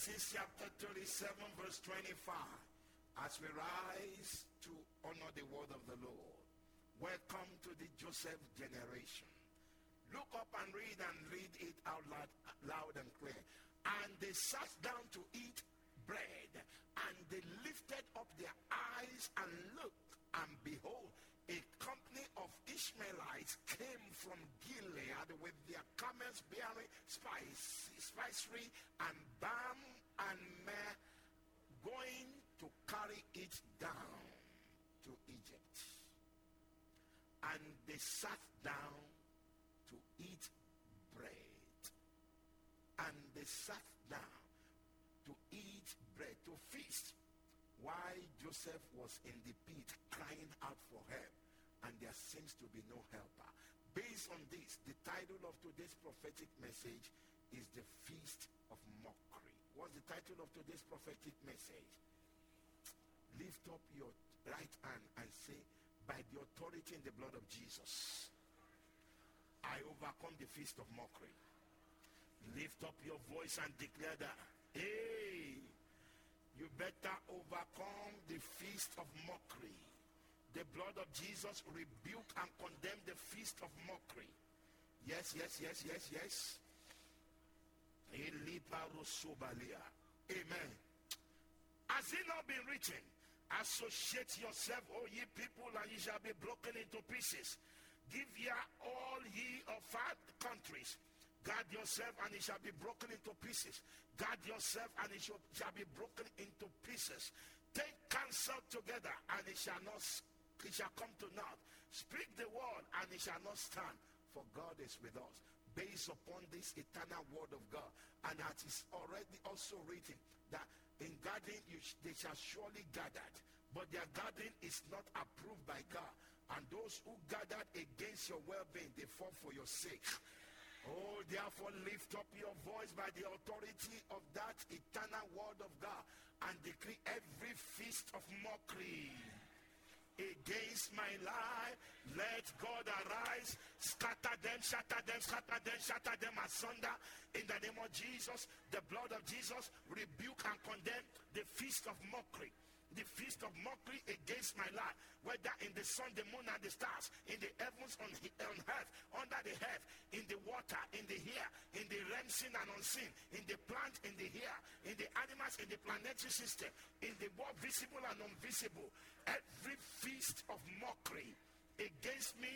Genesis chapter 37, verse 25. As we rise to honor the word of the Lord, welcome to the Joseph generation. Look up and read and read it out loud, loud and clear. And they sat down to eat bread, and they lifted up their eyes and looked, and behold, company of Ishmaelites came from Gilead with their camels bearing spice, spicery and balm and myrrh, going to carry it down to Egypt. And they sat down to eat bread. And they sat down to eat bread, to feast, while Joseph was in the pit crying out for help and there seems to be no helper. Based on this, the title of today's prophetic message is The Feast of Mockery. What's the title of today's prophetic message? Lift up your right hand and say, By the authority in the blood of Jesus, I overcome the feast of mockery. Lift up your voice and declare that, Hey, you better overcome the feast of mockery the blood of Jesus rebuke and condemn the feast of mockery. Yes, yes, yes, yes, yes. Amen. Has it not been written? Associate yourself, O ye people, and ye shall be broken into pieces. Give ye all ye of fat countries. Guard yourself, and it shall be broken into pieces. Guard yourself, and it shall, shall be broken into pieces. Take counsel together, and it shall not it shall come to naught. Speak the word, and it shall not stand, for God is with us. Based upon this eternal word of God, and that is already also written that in gathering sh- they shall surely gather, but their gathering is not approved by God. And those who gathered against your well-being, they fall for your sake. Oh, therefore lift up your voice by the authority of that eternal word of God and decree every feast of mockery against my life. Let God arise, scatter them, shatter them, scatter them, shatter them asunder. In the name of Jesus, the blood of Jesus rebuke and condemn the feast of mockery the feast of mockery against my life, whether in the sun, the moon, and the stars, in the heavens, on, on earth, under the earth, in the water, in the air, in the realm seen and unseen, in the plant, in the air, in the animals, in the planetary system, in the world visible and invisible, every feast of mockery against me,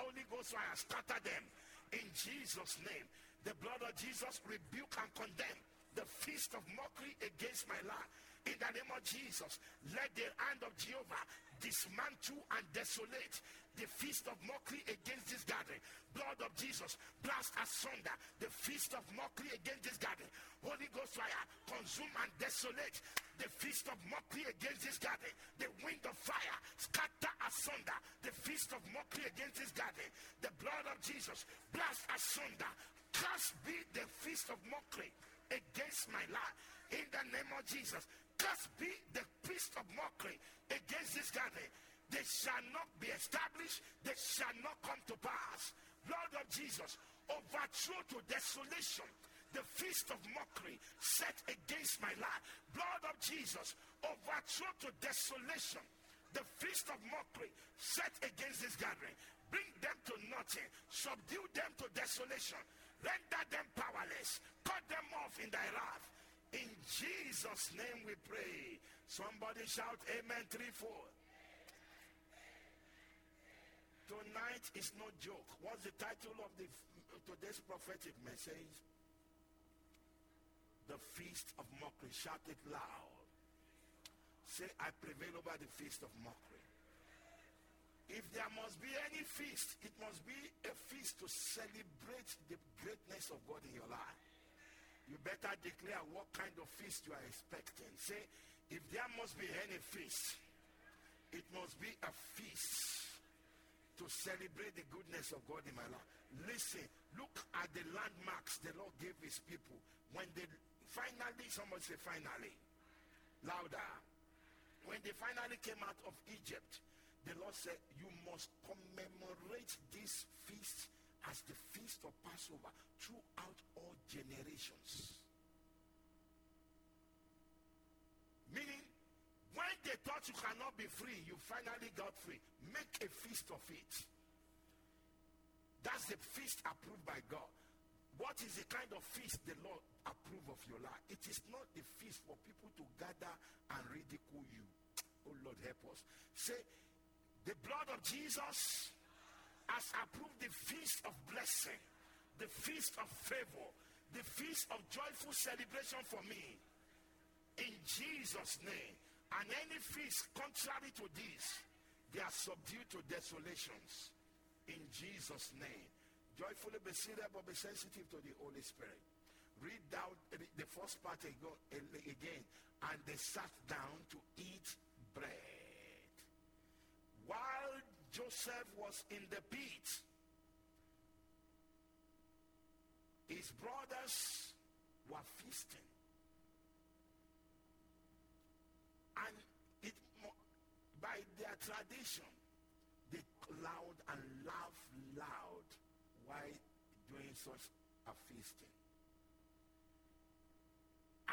Holy Ghost fire, scatter them in Jesus' name. The blood of Jesus rebuke and condemn the feast of mockery against my life in the name of Jesus, let the hand of Jehovah dismantle and desolate the feast of mockery against this gathering. Blood of Jesus, blast asunder the feast of mockery against this gathering. Holy Ghost fire, consume and desolate the feast of mockery against this gathering. The wind of fire, scatter asunder the feast of mockery against this gathering. The blood of Jesus, blast asunder. Cast be the feast of mockery against my life. In the name of Jesus, just be the feast of mockery against this gathering. They shall not be established, they shall not come to pass. Lord of Jesus, overthrow to desolation the feast of mockery set against my life. Blood of Jesus, overthrow to desolation the feast of mockery set against this gathering. Bring them to nothing, subdue them to desolation, render them powerless, cut them off in thy wrath. In Jesus' name we pray. Somebody shout amen three, four. Tonight is no joke. What's the title of the today's prophetic message? The feast of mockery. Shout it loud. Say, I prevail over the feast of mockery. If there must be any feast, it must be a feast to celebrate the greatness of God in your life you better declare what kind of feast you are expecting. Say, if there must be any feast, it must be a feast to celebrate the goodness of God in my life. Listen, look at the landmarks the Lord gave his people. When they finally, somebody say finally, louder. When they finally came out of Egypt, the Lord said, you must commemorate this feast as the feast of Passover throughout all generations. Meaning, when they thought you cannot be free, you finally got free. Make a feast of it. That's the feast approved by God. What is the kind of feast the Lord approve of your life? It is not the feast for people to gather and ridicule you. Oh Lord, help us. Say, the blood of Jesus has approved the feast of blessing, the feast of favor, the feast of joyful celebration for me. In Jesus' name. And any feast contrary to this, they are subdued to desolations. In Jesus' name. Joyfully be seated but be sensitive to the Holy Spirit. Read out the first part again. And they sat down to eat bread. While Joseph was in the pit, his brothers were feasting. And it, by their tradition, they loud and laugh loud while doing such a feasting.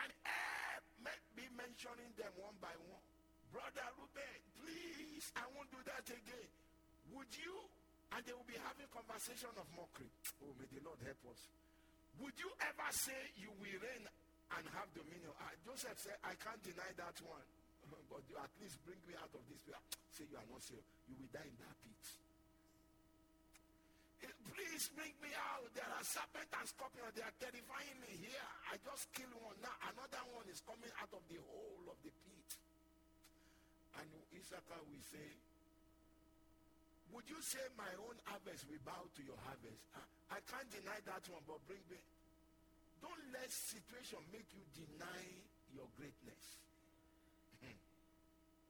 And uh, be mentioning them one by one. Brother Reuben, please, I won't do that again. Would you? And they will be having conversation of mockery. Oh, may the Lord help us. Would you ever say you will reign and have dominion? Uh, Joseph said, I can't deny that one. but you at least bring me out of this. Say you are not saved. You will die in that pit. Please bring me out. There are serpents and scorpions. They are terrifying me here. I just killed one. Now another one is coming out of the hole of the pit. And Issachar will say, would you say my own harvest will bow to your harvest? I can't deny that one, but bring me. Don't let situation make you deny your greatness.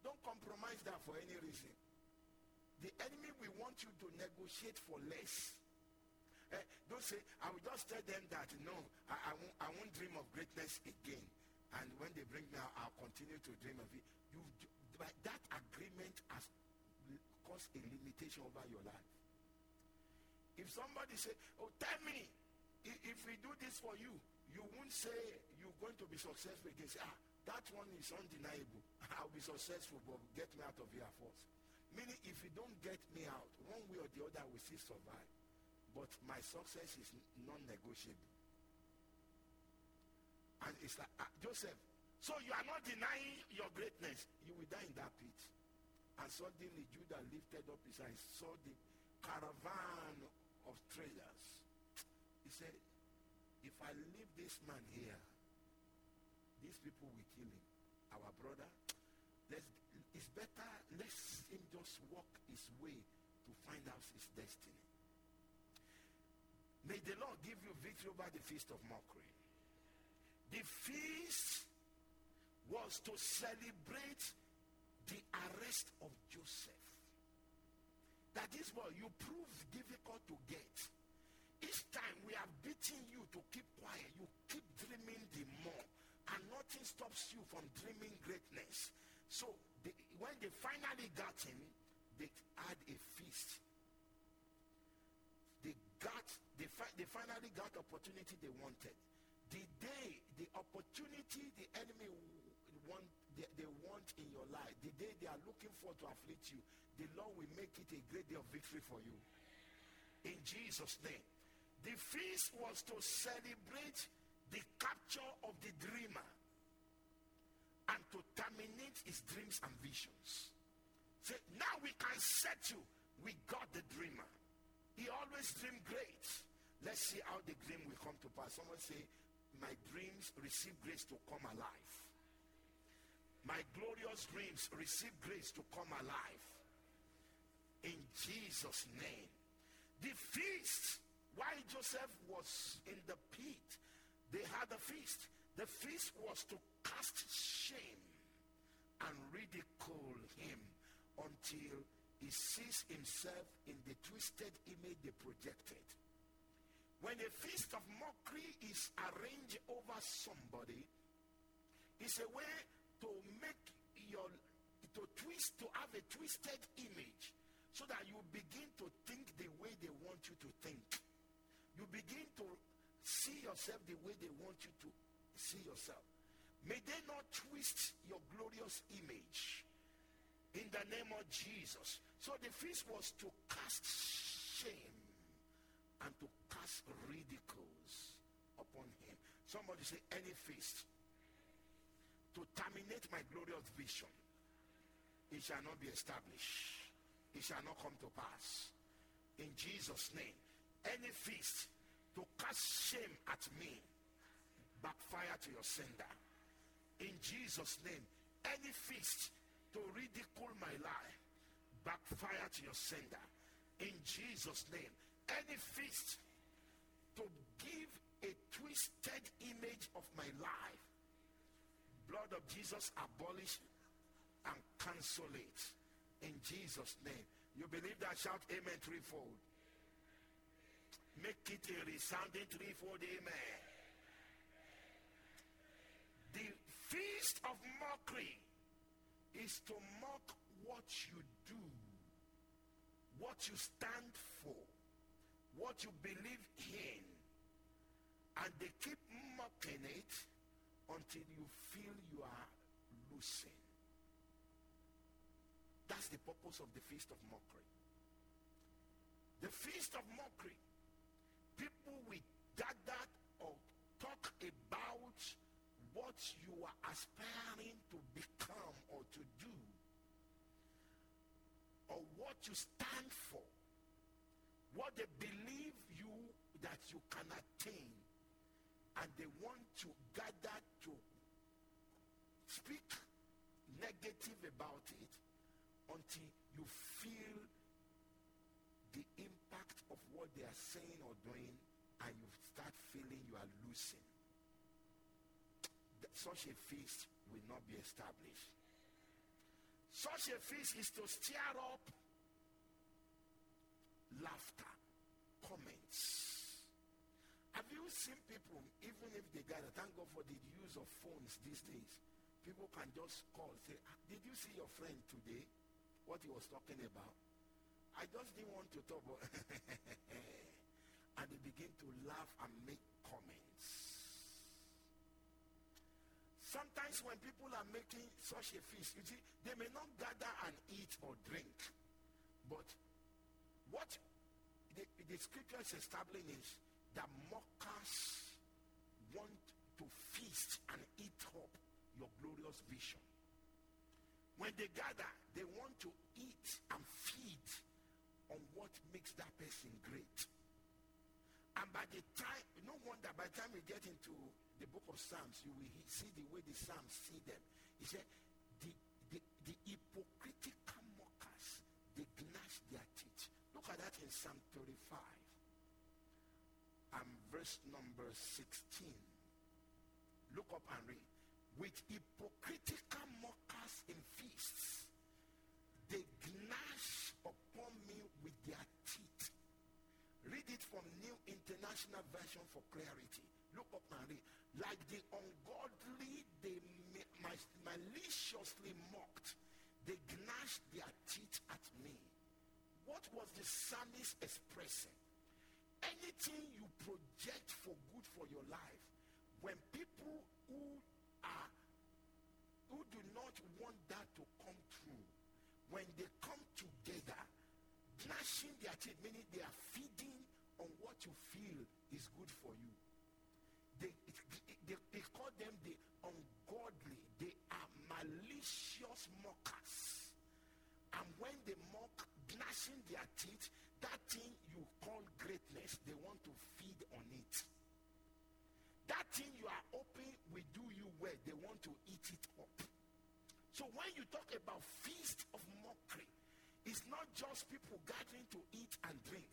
Don't compromise that for any reason. The enemy will want you to negotiate for less. Eh, don't say, I will just tell them that, no, I, I, won't, I won't dream of greatness again. And when they bring me out, I'll continue to dream of it. You, that agreement has caused a limitation over your life. If somebody say, oh, tell me, if we do this for you, you won't say you're going to be successful again. Say, ah, that one is undeniable. I'll be successful, but get me out of here first. Meaning, if you don't get me out, one way or the other, I will still survive. But my success is non-negotiable. And it's like, uh, Joseph, so you are not denying your greatness. You will die in that pit. And suddenly Judah lifted up his eyes, saw the caravan of traders. He said, if I leave this man here, these people will kill him. Our brother, let's, it's better, let him just walk his way to find out his destiny. May the Lord give you victory over the feast of mockery. The feast was to celebrate the arrest of Joseph. That is what you prove difficult to get. Each time we are beating you to keep quiet, you keep dreaming the more. And nothing stops you from dreaming greatness. So they, when they finally got him, they had a feast. They got they, fi- they finally got the opportunity they wanted. The day, the opportunity the enemy want, they, they want in your life, the day they are looking for to afflict you, the Lord will make it a great day of victory for you. In Jesus' name. The feast was to celebrate the capture of the dreamer and to terminate his dreams and visions. Say, now we can set you. We got the dreamer. He always dreamed great. Let's see how the dream will come to pass. Someone say, my dreams receive grace to come alive. My glorious dreams receive grace to come alive. In Jesus' name. The feast, while Joseph was in the pit, they had a feast. The feast was to cast shame and ridicule him until he sees himself in the twisted image they projected. When a feast of mockery is arranged over somebody, it's a way to make your, to twist, to have a twisted image so that you begin to think the way they want you to think. You begin to see yourself the way they want you to see yourself. May they not twist your glorious image in the name of Jesus. So the feast was to cast shame and to cast ridicules upon him. Somebody say, any feast to terminate my glorious vision, it shall not be established. It shall not come to pass. In Jesus' name, any feast to cast shame at me, backfire to your sender. In Jesus' name, any feast to ridicule my life, backfire to your sender. In Jesus' name, any feast to give a twisted image of my life, blood of Jesus abolish and cancel it. In Jesus' name. You believe that? Shout amen threefold. Make it a resounding threefold amen. The feast of mockery is to mock what you do, what you stand for, what you believe in. And they keep mocking it until you feel you are losing. That's the purpose of the feast of mockery. The feast of mockery people will gather or talk about what you are aspiring to become or to do or what you stand for what they believe you that you can attain and they want to gather to speak negative about it until you feel the impact of what they are saying or doing and you start feeling you are losing. Such a feast will not be established. Such a feast is to stir up laughter, comments. Have you seen people, even if they gather, thank God for the use of phones these days. People can just call, say, ah, did you see your friend today? What he was talking about? I just didn't want to talk about and they begin to laugh and make comments. Sometimes when people are making such a feast, you see, they may not gather and eat or drink. But what the, the scriptures establish is that mockers want to feast and eat up your glorious vision. When they gather, they want to eat and feed on what makes that person great. And by the time, no wonder, by the time we get into the book of Psalms, you will see the way the Psalms see them. He said, the, the, the hypocritical mockers, they gnash their teeth. Look at that in Psalm 35 and verse number 16. Look up and read. With hypocritical mockers in feasts, they gnash upon me with their teeth. Read it from New International Version for clarity. Look up and read. Like the ungodly, they maliciously mocked. They gnashed their teeth at me. What was the psalmist expressing? Anything you project for good for your life, when people who are who do not want that to come true, when they come together, gnashing their teeth, meaning they are feeding on what you feel is good for you. They, they, they call them the ungodly. They are malicious mockers. And when they mock, gnashing their teeth, that thing you call greatness, they want to feed on it. That thing you are hoping will do you well, they want to eat it up. So when you talk about feast of mockery, it's not just people gathering to eat and drink.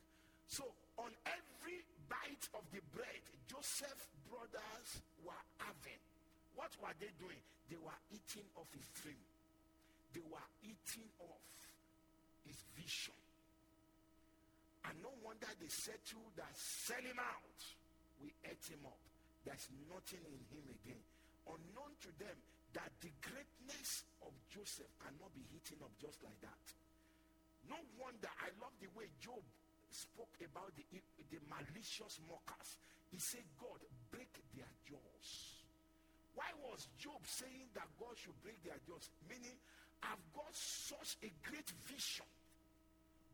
So on every bite of the bread, Joseph's brothers were having. What were they doing? They were eating off his dream. They were eating off his vision. And no wonder they said to that sell him out. We ate him up. There's nothing in him again. Unknown to them that the greatness of Joseph cannot be eaten up just like that. No wonder I love the way Job spoke about the, the malicious mockers. He said, God, break their jaws. Why was Job saying that God should break their jaws? Meaning, I've got such a great vision,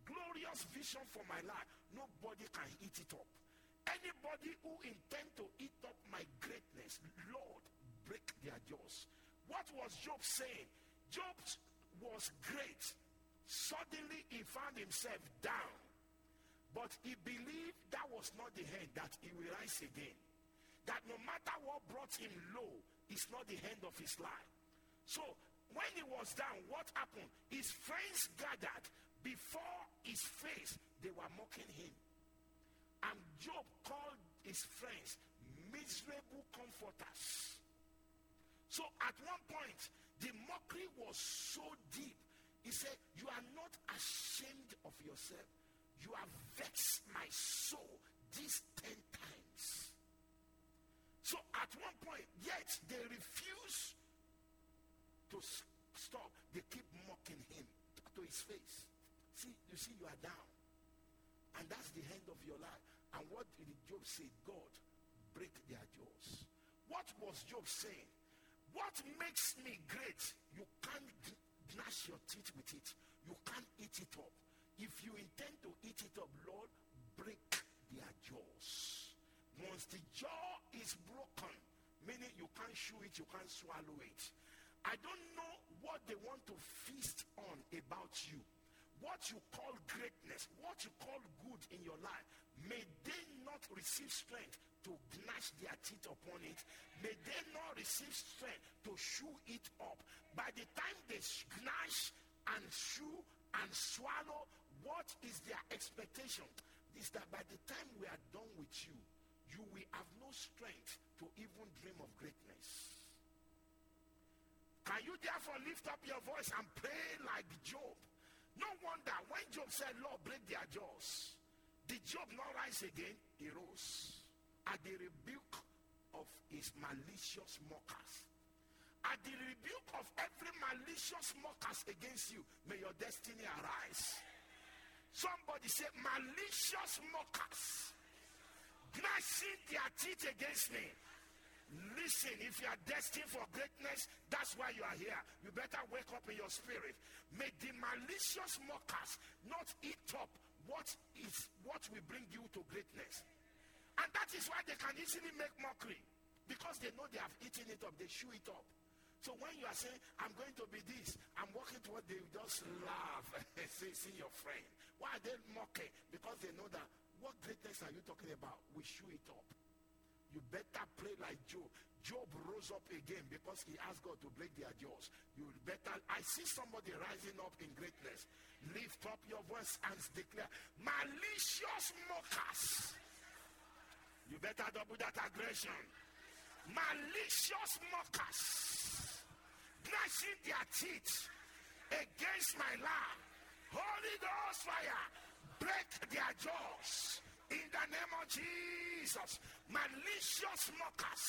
glorious vision for my life. Nobody can eat it up. Anybody who intend to eat up my greatness, Lord, break their jaws. What was Job saying? Job was great. Suddenly he found himself down. But he believed that was not the end, that he will rise again. That no matter what brought him low, it's not the end of his life. So when he was down, what happened? His friends gathered before his face. They were mocking him. And Job called his friends miserable comforters. So at one point, the mockery was so deep. He said, You are not ashamed of yourself. You have vexed my soul these ten times. So at one point, yet they refuse to stop. They keep mocking him to his face. See, you see, you are down. And that's the end of your life. And what did Job say? God, break their jaws. What was Job saying? What makes me great? You can't gnash your teeth with it. You can't eat it up. If you intend to eat it up, Lord, break their jaws. Once the jaw is broken, meaning you can't chew it, you can't swallow it. I don't know what they want to feast on about you. What you call greatness, what you call good in your life, may they not receive strength to gnash their teeth upon it. May they not receive strength to chew it up. By the time they gnash and chew and swallow, what is their expectation? Is that by the time we are done with you, you will have no strength to even dream of greatness. Can you therefore lift up your voice and pray like Job? No wonder when Job said, Lord, break their jaws. Did Job not rise again? He rose at the rebuke of his malicious mockers. At the rebuke of every malicious mockers against you, may your destiny arise. Somebody said, malicious mockers, gnashing their teeth against me Listen, if you are destined for greatness, that's why you are here. You better wake up in your spirit. May the malicious mockers not eat up what is what will bring you to greatness. And that is why they can easily make mockery. Because they know they have eaten it up, they chew it up. So when you are saying, I'm going to be this, I'm walking toward, they just laugh. see, see your friend. Why are they mocking? Because they know that what greatness are you talking about? We chew it up. You better pray like Job. Job rose up again because he asked God to break their jaws. You better. I see somebody rising up in greatness. Lift up your voice and declare, malicious mockers. You better double that aggression. Malicious mockers. Gnashing their teeth against my lamb. Holy Ghost fire. Break their jaws in the name of Jesus. Malicious mockers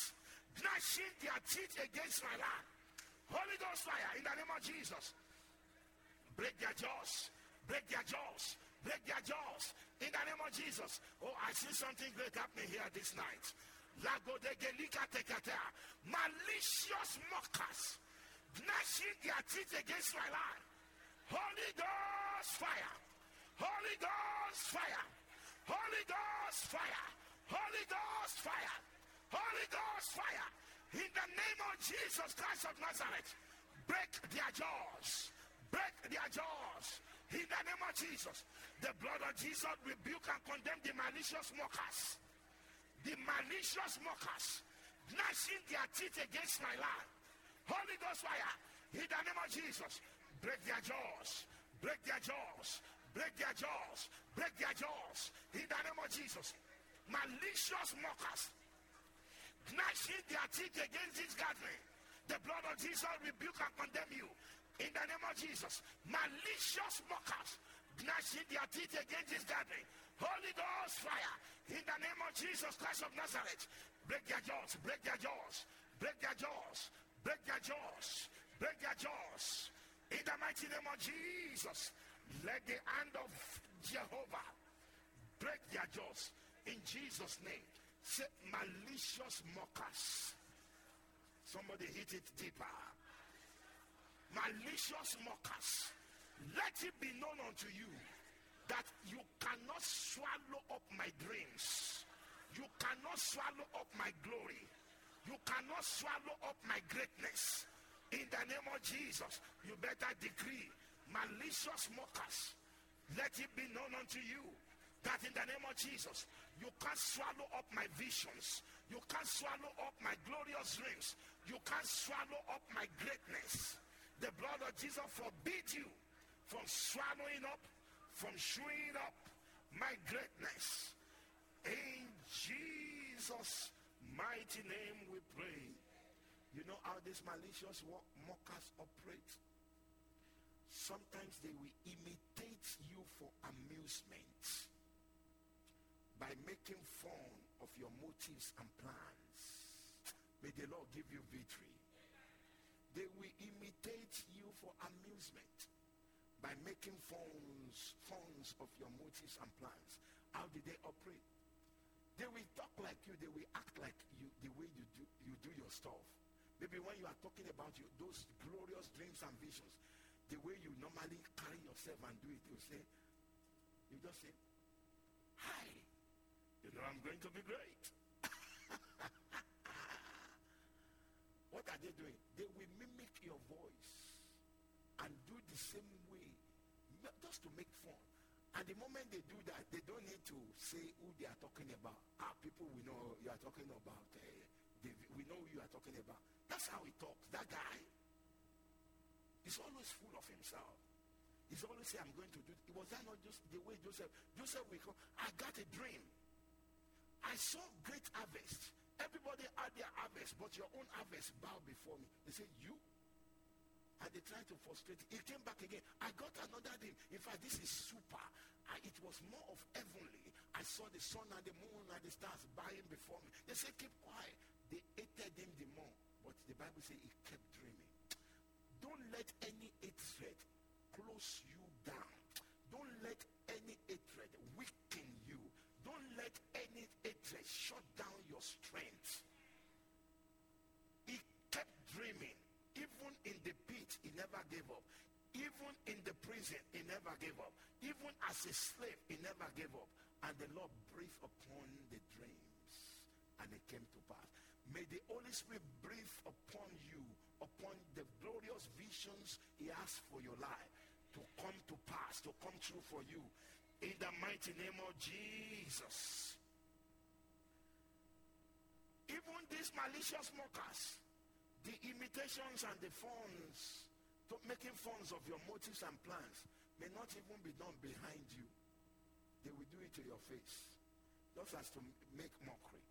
gnashing their teeth against my life. Holy Ghost fire in the name of Jesus. Break their jaws. Break their jaws. Break their jaws in the name of Jesus. Oh, I see something great happening here this night. Malicious mockers gnashing their teeth against my life. Holy Ghost fire. Holy Ghost fire. Holy Ghost fire. Holy Ghost fire. Holy Ghost fire. In the name of Jesus Christ of Nazareth. Break their jaws. Break their jaws. In the name of Jesus. The blood of Jesus rebuke and condemn the malicious mockers. The malicious mockers. Gnashing their teeth against my life. Holy Ghost fire. In the name of Jesus. Break their jaws. Break their jaws break their jaws, break their jaws in the name of Jesus. Malicious mockers, gnashing their teeth against this gathering. The blood of Jesus rebuke and condemn you in the name of Jesus. Malicious mockers, gnashing their teeth against this gathering. Holy Ghost fire in the name of Jesus Christ of Nazareth. Break their jaws, break their jaws, break their jaws, break their jaws, break their jaws. In the mighty name of Jesus. Let the hand of Jehovah break their jaws in Jesus' name. Say malicious mockers. Somebody hit it deeper. malicious mockers, let it be known unto you that you cannot swallow up my dreams. You cannot swallow up my glory. You cannot swallow up my greatness. In the name of Jesus, you better decree malicious mockers. Let it be known unto you that in the name of Jesus, you can't swallow up my visions. You can't swallow up my glorious dreams. You can't swallow up my greatness. The blood of Jesus forbid you from swallowing up, from chewing up my greatness. In Jesus' mighty name we pray. You know how these malicious mockers operate? Sometimes they will imitate you for amusement by making fun of your motives and plans. May the Lord give you victory. They will imitate you for amusement by making funds, funds of your motives and plans. How did they operate? They will talk like you. They will act like you. The way you do you do your stuff. Maybe when you are talking about you, those glorious dreams and visions, the way you normally carry yourself and do it, you say, you just say, "Hi, you know I'm going to be great." what are they doing? They will mimic your voice and do the same way, just to make fun. And the moment they do that, they don't need to say who they are talking about. Ah, people we know you are talking about. Uh, they, we know who you are talking about. That's how he talks. That guy is always full of himself. He's always saying, I'm going to do it. Was that not just the way Joseph? Joseph will come. I got a dream. I saw great harvest. Everybody had their harvest, but your own harvest bow before me. They said, You? and they tried to frustrate. He came back again. I got another dream. In fact, this is super. I, it was more of heavenly. I saw the sun and the moon and the stars bowing before me. They said, keep quiet. They hated him the more. But the Bible says he kept dreaming. Don't let any hatred close you down. Don't let any hatred weaken you. Don't let any hatred shut down your strength. He kept dreaming. Even in the pit, he never gave up. Even in the prison, he never gave up. Even as a slave, he never gave up. And the Lord breathed upon the dreams, and it came to pass. May the Holy Spirit breathe upon you, upon the glorious visions he has for your life to come to pass, to come true for you. In the mighty name of Jesus. Even these malicious mockers, the imitations and the to making funds of your motives and plans may not even be done behind you. They will do it to your face. Just as to make mockery.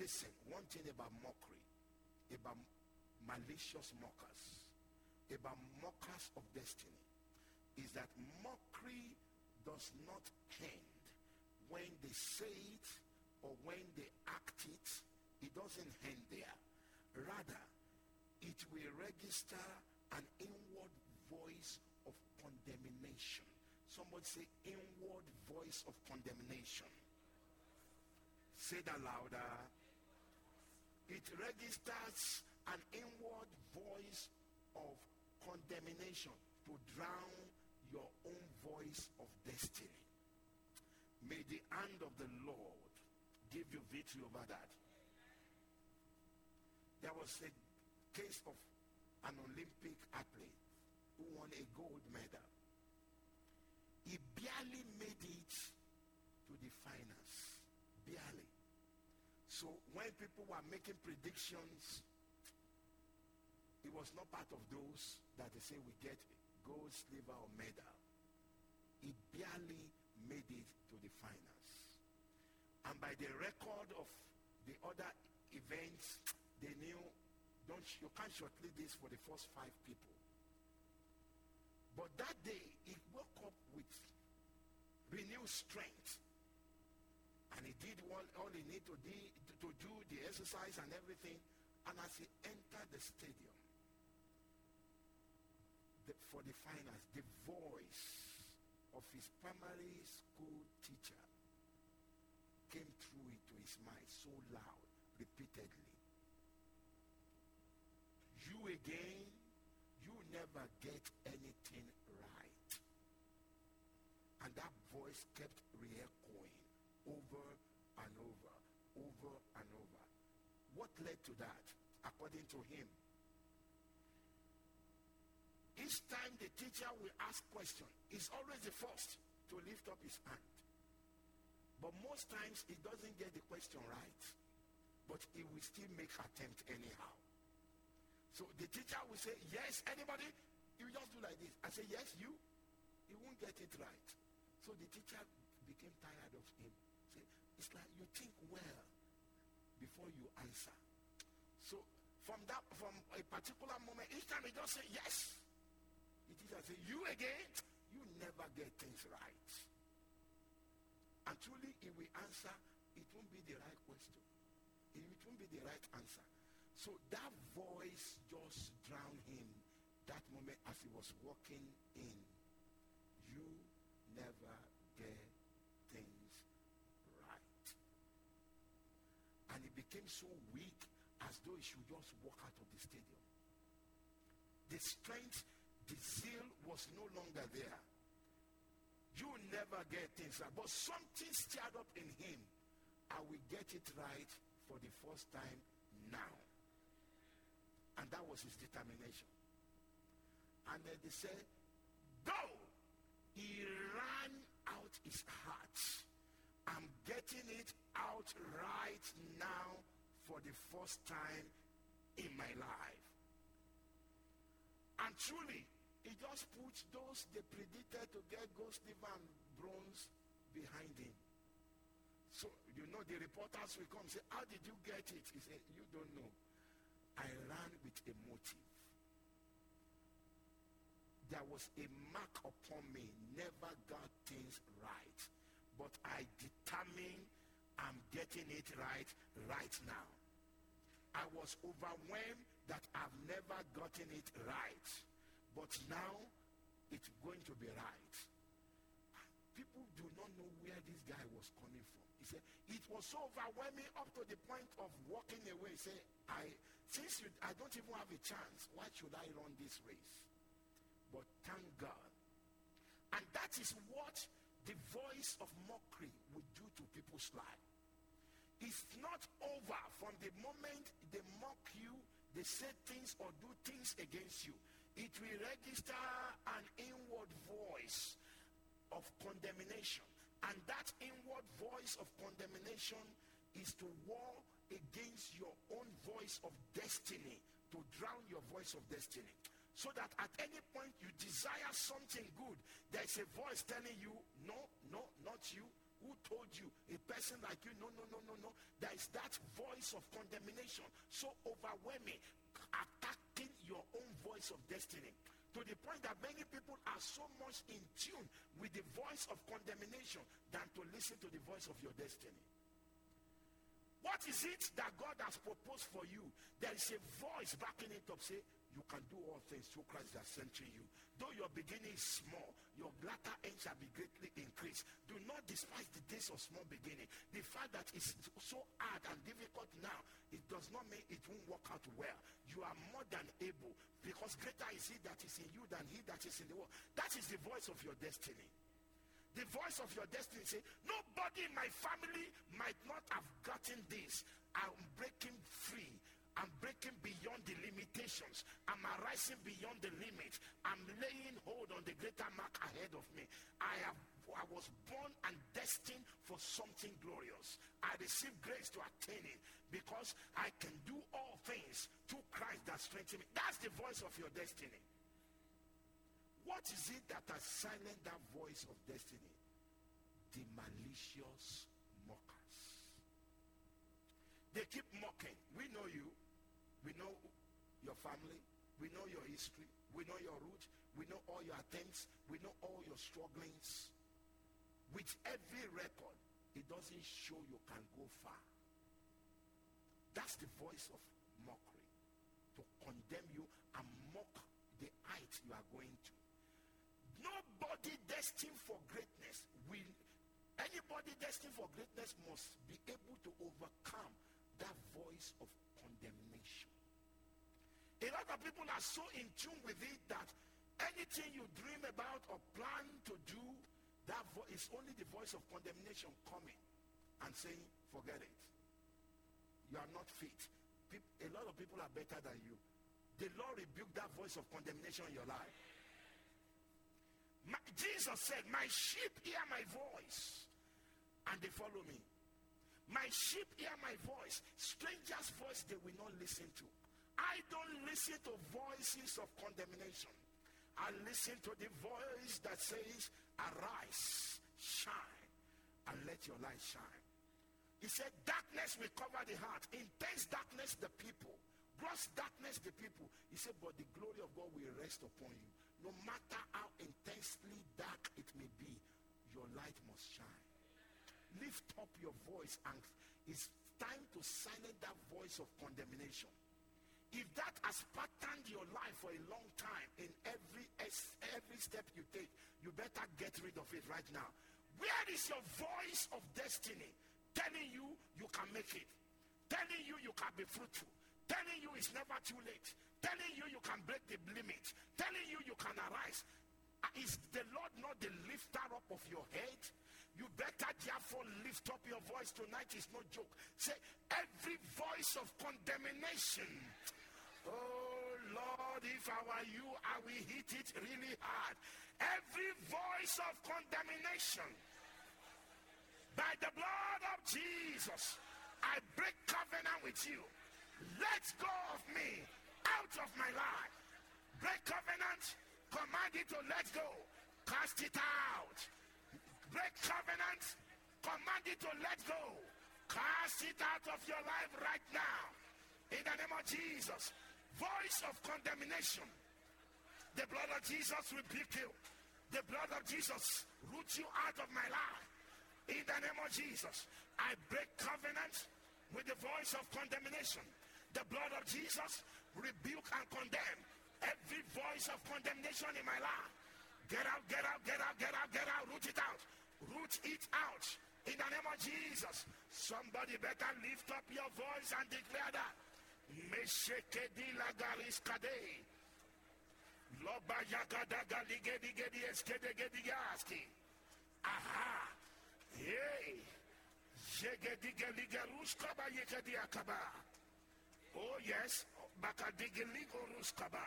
Listen, one thing about mockery, about malicious mockers, about mockers of destiny, is that mockery does not end when they say it or when they act it. It doesn't end there. Rather, it will register an inward voice of condemnation. Somebody say inward voice of condemnation. Say that louder. It registers an inward voice of condemnation to drown your own voice of destiny. May the hand of the Lord give you victory over that. There was a case of an Olympic athlete who won a gold medal. He barely made it to the finals. Barely. So when people were making predictions, he was not part of those that they say we get gold, silver, or medal. He barely made it to the finals. And by the record of the other events, they knew don't you can't shortlist this for the first five people. But that day he woke up with renewed strength. And he did all, all he needed to, do, to do the exercise and everything. And as he entered the stadium for the finance, the voice of his primary school teacher came through into his mind so loud, repeatedly. You again, you never get anything right. And that voice kept re-echoing over and over, over and over. What led to that? According to him, each time the teacher will ask question, he's always the first to lift up his hand. But most times he doesn't get the question right. But he will still make attempt anyhow. So the teacher will say, yes, anybody? You just do like this. I say, yes, you. He won't get it right. So the teacher became tired of him. It's like you think well before you answer. So from that, from a particular moment, each time he just say yes. The teacher say, you again, you never get things right. And truly, if we answer, it won't be the right question. It won't be the right answer. So that voice just drowned him that moment as he was walking in. You never get things right. And he became so weak as though he should just walk out of the stadium. The strength, the zeal was no longer there. You never get things right. But something stirred up in him. I will get it right for the first time now. And that was his determination. And then they said, Go! He ran out his heart. I'm getting it out right now for the first time in my life. And truly, he just puts those they predicted to get gold, silver, and bronze behind him. So, you know, the reporters will come say, How did you get it? He said, You don't know. I ran with a motive. There was a mark upon me, never got things right. But I determined I'm getting it right right now. I was overwhelmed that I've never gotten it right. But now it's going to be right. People do not know where this guy was coming from. He said, it was so overwhelming up to the point of walking away. He said, I, since you, I don't even have a chance, why should I run this race? But thank God. And that is what the voice of mockery would do to people's life. It's not over from the moment they mock you, they say things or do things against you it will register an inward voice of condemnation. And that inward voice of condemnation is to war against your own voice of destiny, to drown your voice of destiny. So that at any point you desire something good, there's a voice telling you, no, no, not you. Who told you? A person like you, no, no, no, no, no. There is that voice of condemnation so overwhelming, attacking your own voice of destiny to the point that many people are so much in tune with the voice of condemnation than to listen to the voice of your destiny. What is it that God has proposed for you? There is a voice backing it up. Say, you can do all things through Christ that strengthens you. Though your beginning is small, your latter end shall be greatly increased. Do not despise the days of small beginning. The fact that it's so hard and difficult now, it does not mean it won't work out well. You are more than able because greater is he that is in you than he that is in the world. That is the voice of your destiny. The voice of your destiny say, nobody in my family might not have gotten this. I'm breaking free I'm breaking beyond the limitations. I'm arising beyond the limit. I'm laying hold on the greater mark ahead of me. I have I was born and destined for something glorious. I received grace to attain it because I can do all things through Christ that strengthens me. That's the voice of your destiny. What is it that has silenced that voice of destiny? The malicious mockers. They keep mocking. We know you. We know your family. We know your history. We know your roots. We know all your attempts. We know all your strugglings. With every record, it doesn't show you can go far. That's the voice of mockery. To condemn you and mock the height you are going to. Nobody destined for greatness will anybody destined for greatness must be able to overcome that voice of condemnation. A lot of people are so in tune with it that anything you dream about or plan to do, that vo- is only the voice of condemnation coming and saying, forget it. You are not fit. a lot of people are better than you. The Lord rebuked that voice of condemnation in your life. My, Jesus said, My sheep hear my voice and they follow me. My sheep hear my voice. Strangers' voice they will not listen to. I don't listen to voices of condemnation. I listen to the voice that says, Arise, shine, and let your light shine. He said, Darkness will cover the heart, intense darkness the people, gross darkness the people. He said, But the glory of God will rest upon you. No matter how intensely dark it may be, your light must shine. Lift up your voice, and it's time to silence that voice of condemnation. If that has patterned your life for a long time in every every step you take, you better get rid of it right now. Where is your voice of destiny telling you you can make it? Telling you you can be fruitful? Telling you it's never too late? Telling you you can break the limit? Telling you you can arise? Uh, is the Lord not the lifter up of your head? You better therefore lift up your voice tonight. It's no joke. Say, every voice of condemnation Oh Lord, if I were you, I will hit it really hard. Every voice of condemnation, by the blood of Jesus, I break covenant with you. Let go of me, out of my life. Break covenant, command it to let go. Cast it out. Break covenant, command it to let go. Cast it out of your life right now. In the name of Jesus voice of condemnation. The blood of Jesus rebuke you. The blood of Jesus root you out of my life. In the name of Jesus, I break covenant with the voice of condemnation. The blood of Jesus rebuke and condemn every voice of condemnation in my life. Get out, get out, get out, get out, get out, root it out. Root it out. In the name of Jesus. Somebody better lift up your voice and declare that. Meshekedi lagariskade. Loba yagadaga ligedi gedi eskede gedi yaski. Aha. Yay. Jegedi geli geruskaba yekedi akaba. Oh yes. Bakadigeli goruskaba.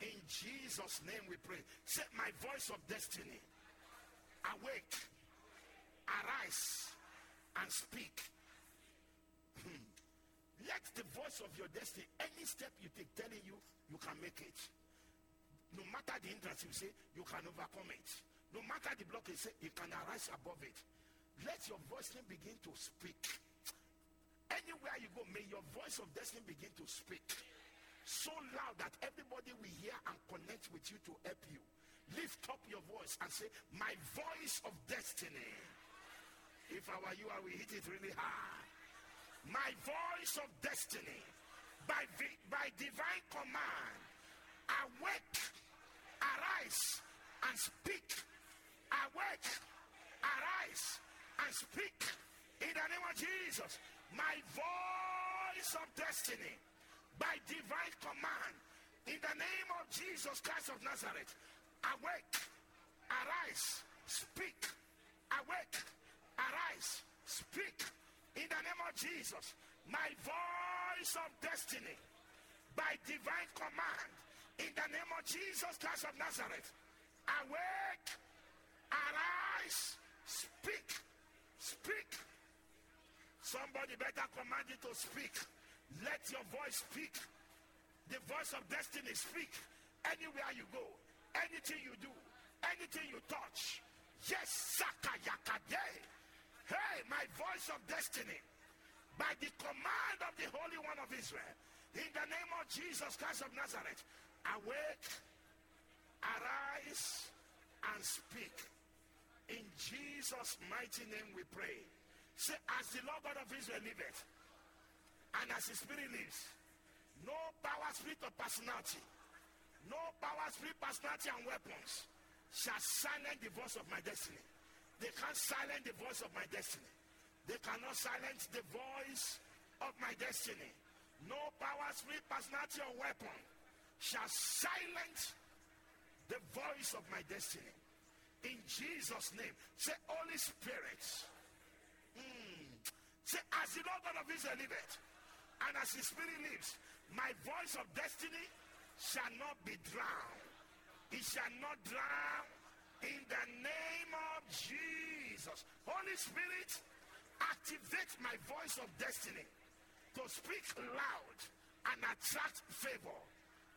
In Jesus' name we pray. Set my voice of destiny. Awake. Arise and speak Hmm. let the voice of your destiny, any step you take, telling you you can make it. No matter the hindrance, you say you can overcome it. No matter the block, you say you can arise above it. Let your voice begin to speak. Anywhere you go, may your voice of destiny begin to speak so loud that everybody will hear and connect with you to help you. Lift up your voice and say, My voice of destiny. If I were you, I will hit it really hard my voice of destiny by, by divine command. Awake, arise, and speak. Awake, arise, and speak. In the name of Jesus, my voice of destiny by divine command. In the name of Jesus Christ of Nazareth, awake, arise, speak. Awake, arise, speak in the name of Jesus, my voice of destiny, by divine command, in the name of Jesus Christ of Nazareth, awake, arise, speak, speak. Somebody better command you to speak. Let your voice speak. The voice of destiny speak. Anywhere you go, anything you do, anything you touch. Yes, Sakayakade. Hey, my voice of destiny, by the command of the Holy One of Israel, in the name of Jesus Christ of Nazareth, awake, arise, and speak. In Jesus' mighty name we pray. Say, as the Lord God of Israel liveth, and as his spirit lives, no power, spirit, or personality, no power, spirit, personality, and weapons shall silence the voice of my destiny. They can't silence the voice of my destiny. They cannot silence the voice of my destiny. No power, spirit, personality, or weapon shall silence the voice of my destiny. In Jesus' name. Say, Holy Spirit. Mm. Say, as the Lord God of Israel liveth, and as his spirit lives, my voice of destiny shall not be drowned. It shall not drown in the name of Jesus. Holy Spirit, activate my voice of destiny to speak loud and attract favor,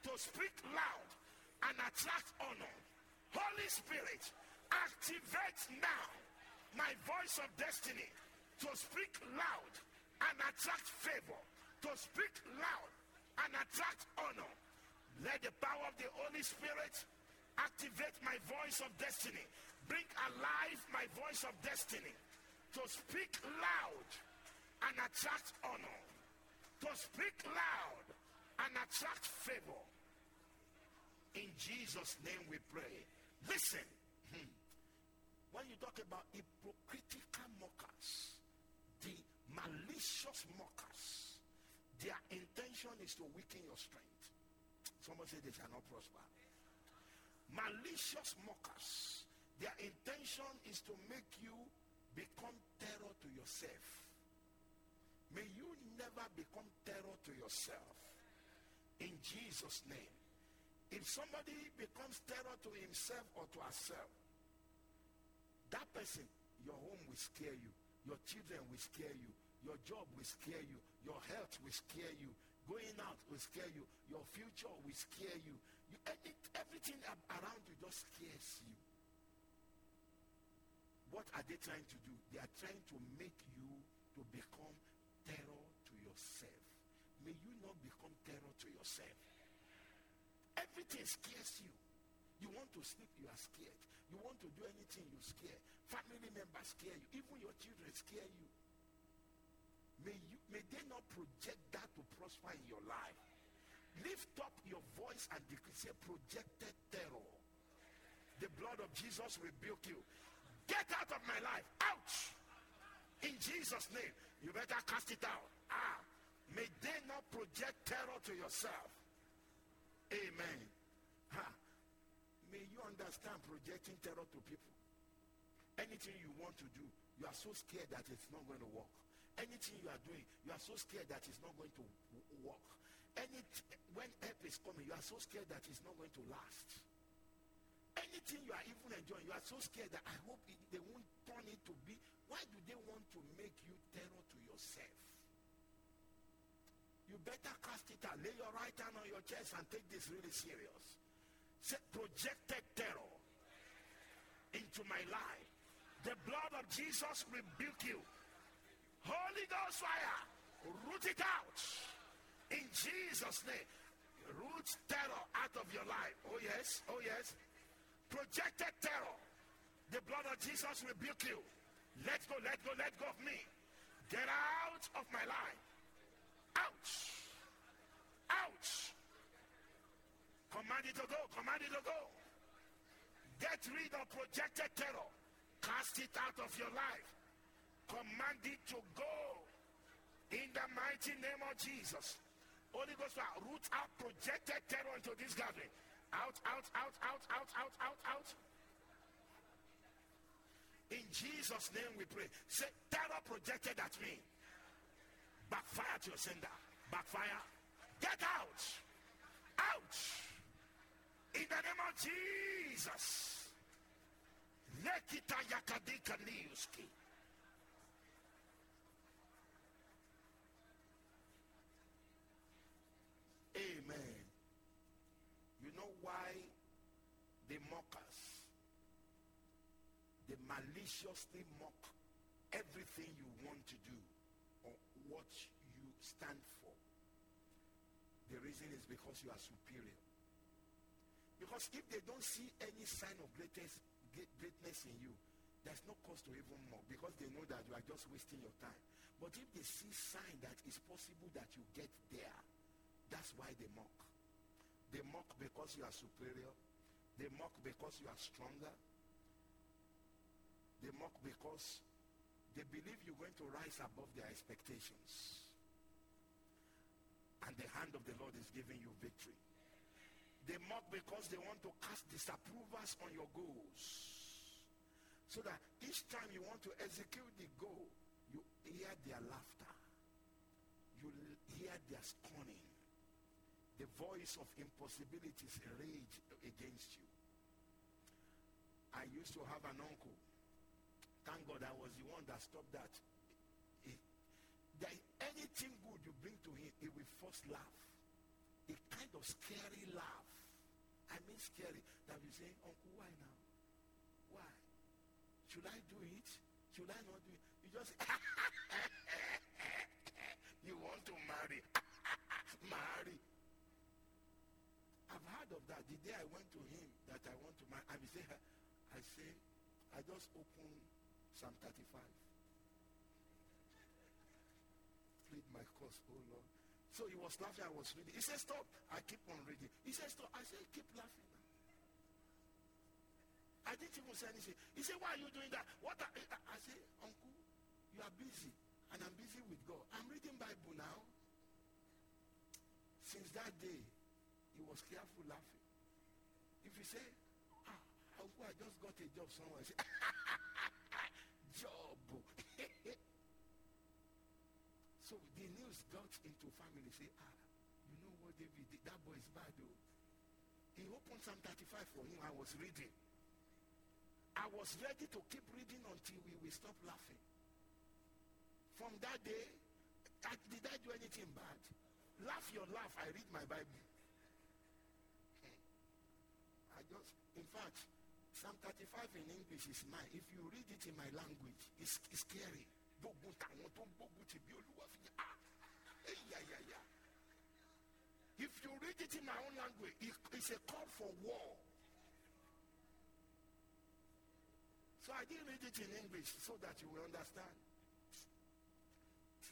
to speak loud and attract honor. Holy Spirit, activate now my voice of destiny to speak loud and attract favor, to speak loud and attract honor. Let the power of the Holy Spirit activate my voice of destiny. Bring alive my voice of destiny to speak loud and attract honor. To speak loud and attract favor. In Jesus' name we pray. Listen. Hmm. When you talk about hypocritical mockers, the malicious mockers, their intention is to weaken your strength. Someone said they shall not prosper. Malicious mockers, their intention is to make you become terror to yourself. May you never become terror to yourself. In Jesus' name. If somebody becomes terror to himself or to herself, that person, your home will scare you. Your children will scare you. Your job will scare you. Your health will scare you. Going out will scare you. Your future will scare you. You everything around you just scares you. What are they trying to do? They are trying to make you to become terror to yourself. May you not become terror to yourself. Everything scares you. You want to sleep, you are scared. You want to do anything, you scare. Family members scare you. Even your children scare you. May, you, may they not project that to prosper in your life. Lift up your voice and declare, say, projected terror. The blood of Jesus rebuke you. Get out of my life. Ouch! In Jesus' name. You better cast it out. Ah. May they not project terror to yourself. Amen. Ha. May you understand projecting terror to people. Anything you want to do, you are so scared that it's not going to work. Anything you are doing, you are so scared that it's not going to work. Any when help is coming, you are so scared that it's not going to last. Anything you are even enjoying, you are so scared that I hope it, they won't turn it to be. Why do they want to make you terror to yourself? you better cast it out. Lay your right hand on your chest and take this really serious. Say, projected terror into my life. The blood of Jesus rebuke you. Holy Ghost fire, root it out. In Jesus' name. Root terror out of your life. Oh yes, oh yes. Projected terror. The blood of Jesus rebuke you. Let go, let go, let go of me. Get out of my life. Ouch! Ouch! Command it to go. Command it to go. Get rid of projected terror. Cast it out of your life. Command it to go. In the mighty name of Jesus. Holy Ghost, root out projected terror into this gathering. Out, out, out, out, out, out, out, out. In Jesus' name we pray. Say, terror projected at me. Backfire to your sender. Backfire. Get out. Out. In the name of Jesus. Lekita yakadika liuski. Amen. You know why the mockers, they maliciously mock everything you want to do or what you stand for. The reason is because you are superior. Because if they don't see any sign of greatness, greatness in you, there's no cause to even mock because they know that you are just wasting your time. But if they see sign that it's possible that you get there, that's why they mock. They mock because you are superior. They mock because you are stronger. They mock because they believe you're going to rise above their expectations. And the hand of the Lord is giving you victory. They mock because they want to cast disapprovals on your goals. So that each time you want to execute the goal, you hear their laughter. You hear their scorning. The voice of impossibilities rage against you. I used to have an uncle. Thank God I was the one that stopped that. that anything good you bring to him, he will first laugh. A kind of scary laugh. I mean scary. That you say, Uncle, why now? Why? Should I do it? Should I not do it? You just you want to marry. marry. Of that. The day I went to him that I want to marry, I say, I say, I just opened Psalm 35. Read my course, oh Lord. So he was laughing, I was reading. He said, Stop. I keep on reading. He said, Stop. I said, Keep laughing. I didn't even say anything. He said, Why are you doing that? What are, I said, Uncle, you are busy. And I'm busy with God. I'm reading Bible now. Since that day, he was careful laughing. If you say, ah, I just got a job somewhere. Say, job. so the news got into family. Say, ah, you know what David did? That boy is bad though. He opened Psalm 35 for him. I was reading. I was ready to keep reading until we will stop laughing. From that day, I, did I do anything bad? Laugh your laugh. I read my Bible. I just, in fact, Psalm 35 in English is mine. If you read it in my language, it's, it's scary. Ah! If you read it in my own language, it's a call for war. So I didn't read it in English so that you will understand.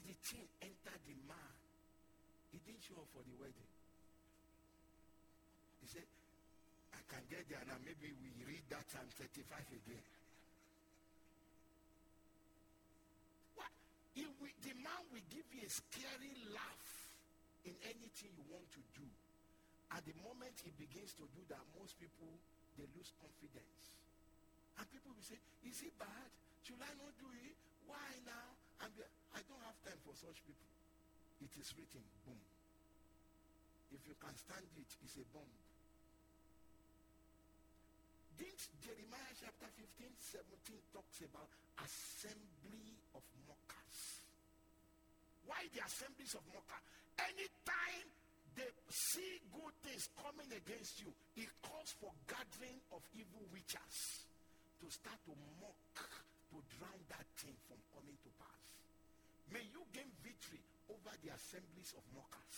The thing entered the man. He didn't show up for the wedding. He said, can get there now. Maybe we read that Psalm 35 again. What? Will, the man will give you a scary laugh in anything you want to do. At the moment he begins to do that, most people, they lose confidence. And people will say, is it bad? Should I not do it? Why now? And I don't have time for such people. It is written, boom. If you can stand it, it's a bomb. Didn't Jeremiah chapter 15, 17 talks about assembly of mockers? Why the assemblies of mockers? Anytime they see good things coming against you, it calls for gathering of evil witches to start to mock, to drown that thing from coming to pass. May you gain victory over the assemblies of mockers.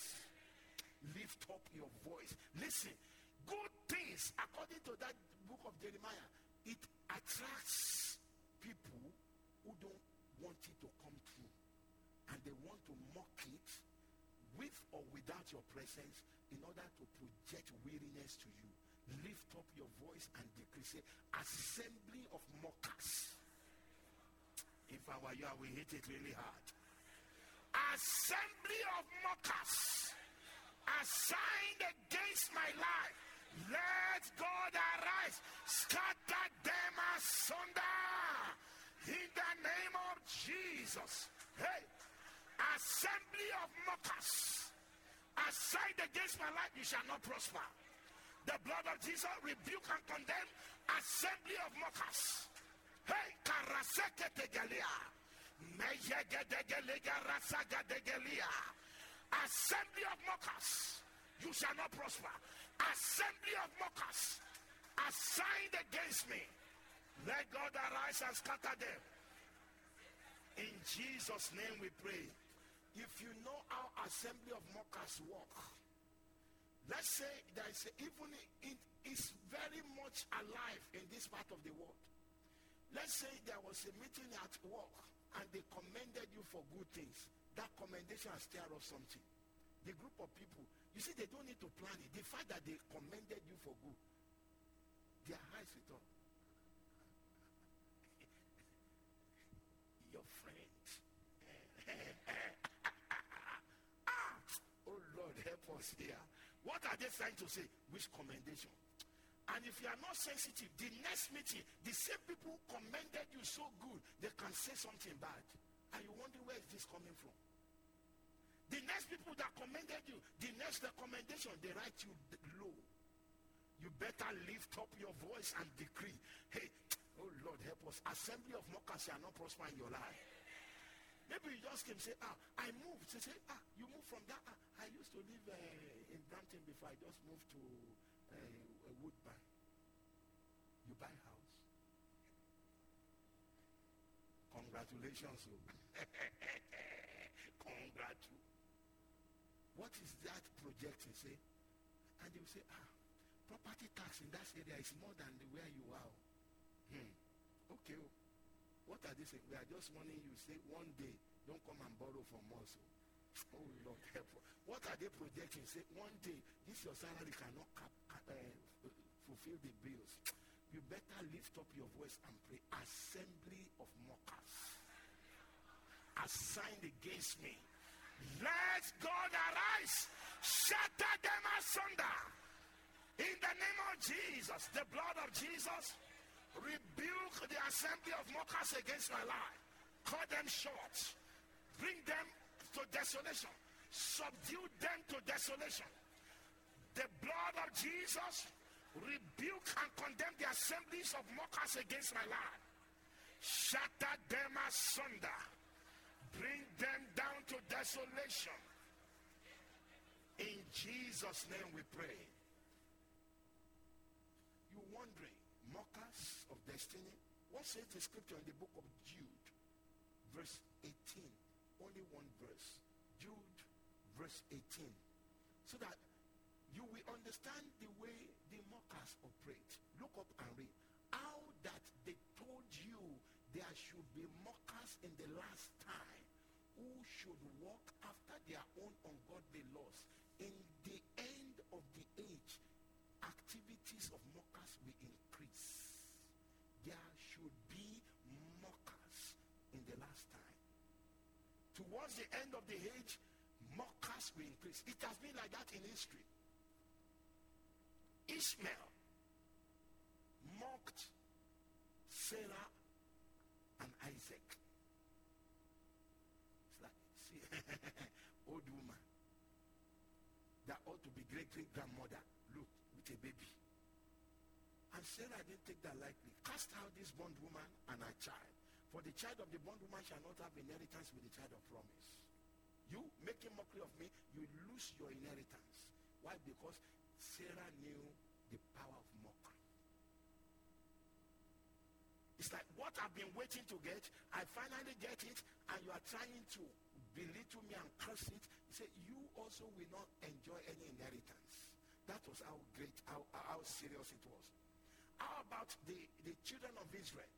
Lift up your voice. Listen, good things, according to that book of Jeremiah, it attracts people who don't want it to come true. And they want to mock it with or without your presence in order to project weariness to you lift up your voice and decree, say, assembly of mockers. If I were you, I will hit it really hard. Assembly of mockers assigned against my life. Let God arise. Scatter them asunder. In the name of Jesus. Hey, assembly of mockers assigned against my life, you shall not prosper. The blood of Jesus rebuke and condemn assembly of mockers. Hey, karaseke tegelia. Assembly of mockers. You shall not prosper. Assembly of mockers assigned against me. Let God arise and scatter them. In Jesus' name we pray. If you know how assembly of mockers work, Let's say there is a, even it is very much alive in this part of the world. Let's say there was a meeting at work and they commended you for good things. That commendation has stirred up something. The group of people, you see, they don't need to plan it. The fact that they commended you for good, their eyes it up. Your friend. ah, oh Lord, help us here. What are they trying to say? Which commendation? And if you are not sensitive, the next meeting, the same people commended you so good, they can say something bad. And you wonder where is this coming from? The next people that commended you, the next recommendation, they write you low. You better lift up your voice and decree, hey, oh Lord, help us. Assembly of mockers shall not prosper in your life. Maybe you just came say, ah, I moved. Say, say, ah, you moved from that. Ah, I used to live uh, in Brampton before. I just moved to uh, Woodbine. You buy house. Congratulations. Oh. Congratulations. What is that projecting? Say, and they will say, ah, property tax in that area is more than the where you are. Hmm. Okay. Oh. What are they saying? We are just warning you. Say one day, don't come and borrow from us. Oh, oh Lord, help. What are they projecting? Say one day, this your salary cannot cap, uh, fulfill the bills. You better lift up your voice and pray. Assembly of mockers assigned against me let God arise, shatter them asunder. In the name of Jesus, the blood of Jesus, rebuke the assembly of mockers against my life. Cut them short. Bring them to desolation. Subdue them to desolation. The blood of Jesus rebuke and condemn the assemblies of mockers against my life. Shatter them asunder. Bring them down to desolation. In Jesus' name we pray. You wondering, mockers of destiny? What says the scripture in the book of Jude, verse 18? Only one verse. Jude, verse 18. So that you will understand the way the mockers operate. Look up and read. How that they told you there should be mockers in the last time who should walk after their own ungodly laws. In the end of the age, activities of mockers will increase. There should be mockers in the last time. Towards the end of the age, mockers will increase. It has been like that in history. Ishmael mocked Sarah and Isaac. Old woman that ought to be great great grandmother look with a baby. And Sarah didn't take that lightly. Cast out this bondwoman and her child. For the child of the bondwoman shall not have inheritance with the child of promise. You making mockery of me, you lose your inheritance. Why? Because Sarah knew the power of mockery. It's like what I've been waiting to get, I finally get it, and you are trying to belittle me and curse it, he said, you also will not enjoy any inheritance. That was how great, how, how serious it was. How about the, the children of Israel?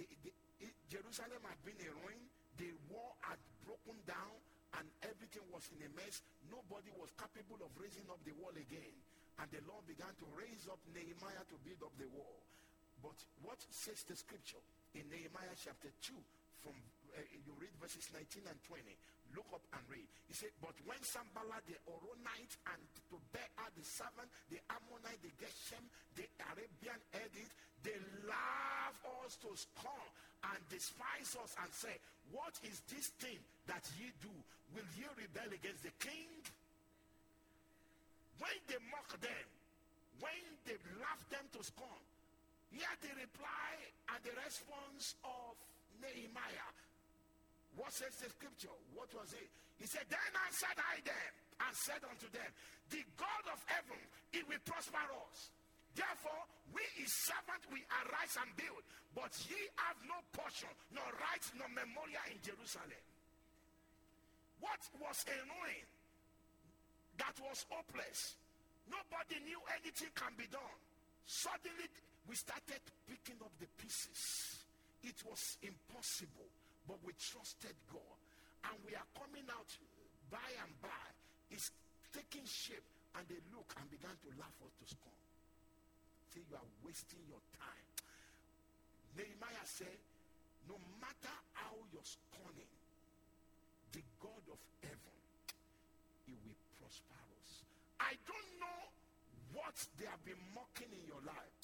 The, the, it, Jerusalem had been a ruin. The war had broken down and everything was in a mess. Nobody was capable of raising up the wall again. And the Lord began to raise up Nehemiah to build up the wall. But what says the scripture in Nehemiah chapter 2 from uh, you read verses 19 and 20. Look up and read. He said, But when Sanballat, the Horonite and Tobiah the servant, the Ammonite, the Geshem, the Arabian edit, they laugh us to scorn and despise us and say, What is this thing that ye do? Will ye rebel against the king? When they mock them, when they laugh them to scorn, here the reply and the response of Nehemiah what says the scripture? What was it? He said, Then answered I them and said unto them, The God of heaven, he will prosper us. Therefore, we his servant we arise and build, but ye have no portion, nor right, nor memorial in Jerusalem. What was a ruin that was hopeless? Nobody knew anything can be done. Suddenly, we started picking up the pieces. It was impossible but we trusted God. And we are coming out by and by. It's taking shape. And they look and began to laugh us to scorn. Say you are wasting your time. Nehemiah said, no matter how you're scorning, the God of heaven, he will prosper us. I don't know what they have been mocking in your life.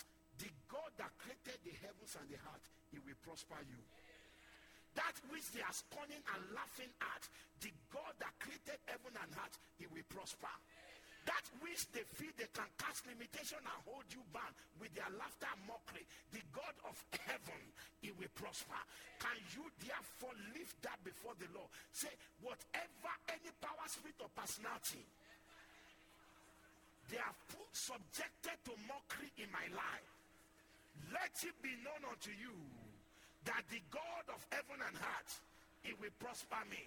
The God that created the heavens and the heart, he will prosper you. That which they are scorning and laughing at, the God that created heaven and earth, he will prosper. That which they feel they can cast limitation and hold you bound with their laughter and mockery, the God of heaven, he will prosper. Can you therefore lift that before the Lord? Say, whatever any power, spirit, or personality they are put, subjected to mockery in my life, let it be known unto you that the God of heaven and earth, he will prosper me.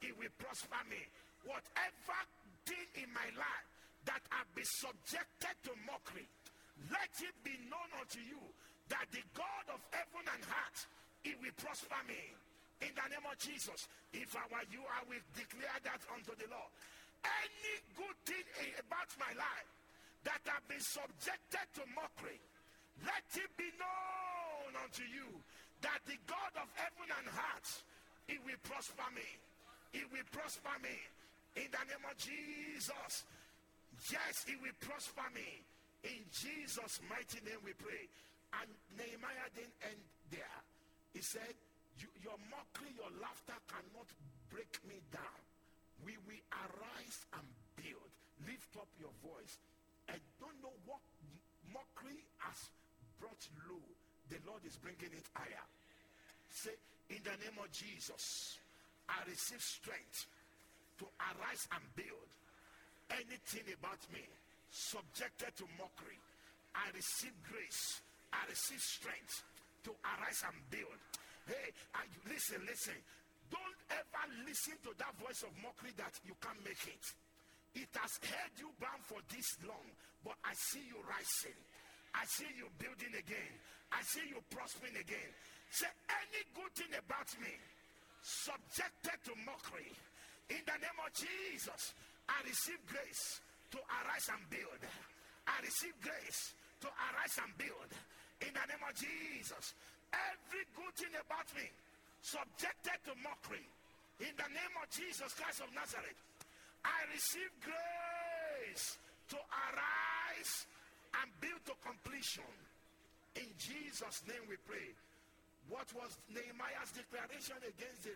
He will prosper me. Whatever thing in my life that have been subjected to mockery, let it be known unto you that the God of heaven and earth, he will prosper me. In the name of Jesus, if I were you, I will declare that unto the Lord. Any good thing about my life that have been subjected to mockery, let it be known unto you that the God of heaven and earth, he will prosper me. He will prosper me. In the name of Jesus. Yes, he will prosper me. In Jesus' mighty name we pray. And Nehemiah didn't end there. He said, Your mockery, your laughter cannot break me down. We will arise and build. Lift up your voice. I don't know what mockery has brought low the Lord is bringing it higher. Say, in the name of Jesus, I receive strength to arise and build anything about me subjected to mockery. I receive grace. I receive strength to arise and build. Hey, I, listen, listen. Don't ever listen to that voice of mockery that you can't make it. It has held you bound for this long, but I see you rising. I see you building again. I see you prospering again. Say any good thing about me subjected to mockery. In the name of Jesus, I receive grace to arise and build. I receive grace to arise and build. In the name of Jesus, every good thing about me subjected to mockery. In the name of Jesus Christ of Nazareth, I receive grace to arise and build to completion. In Jesus' name we pray. What was Nehemiah's declaration against the,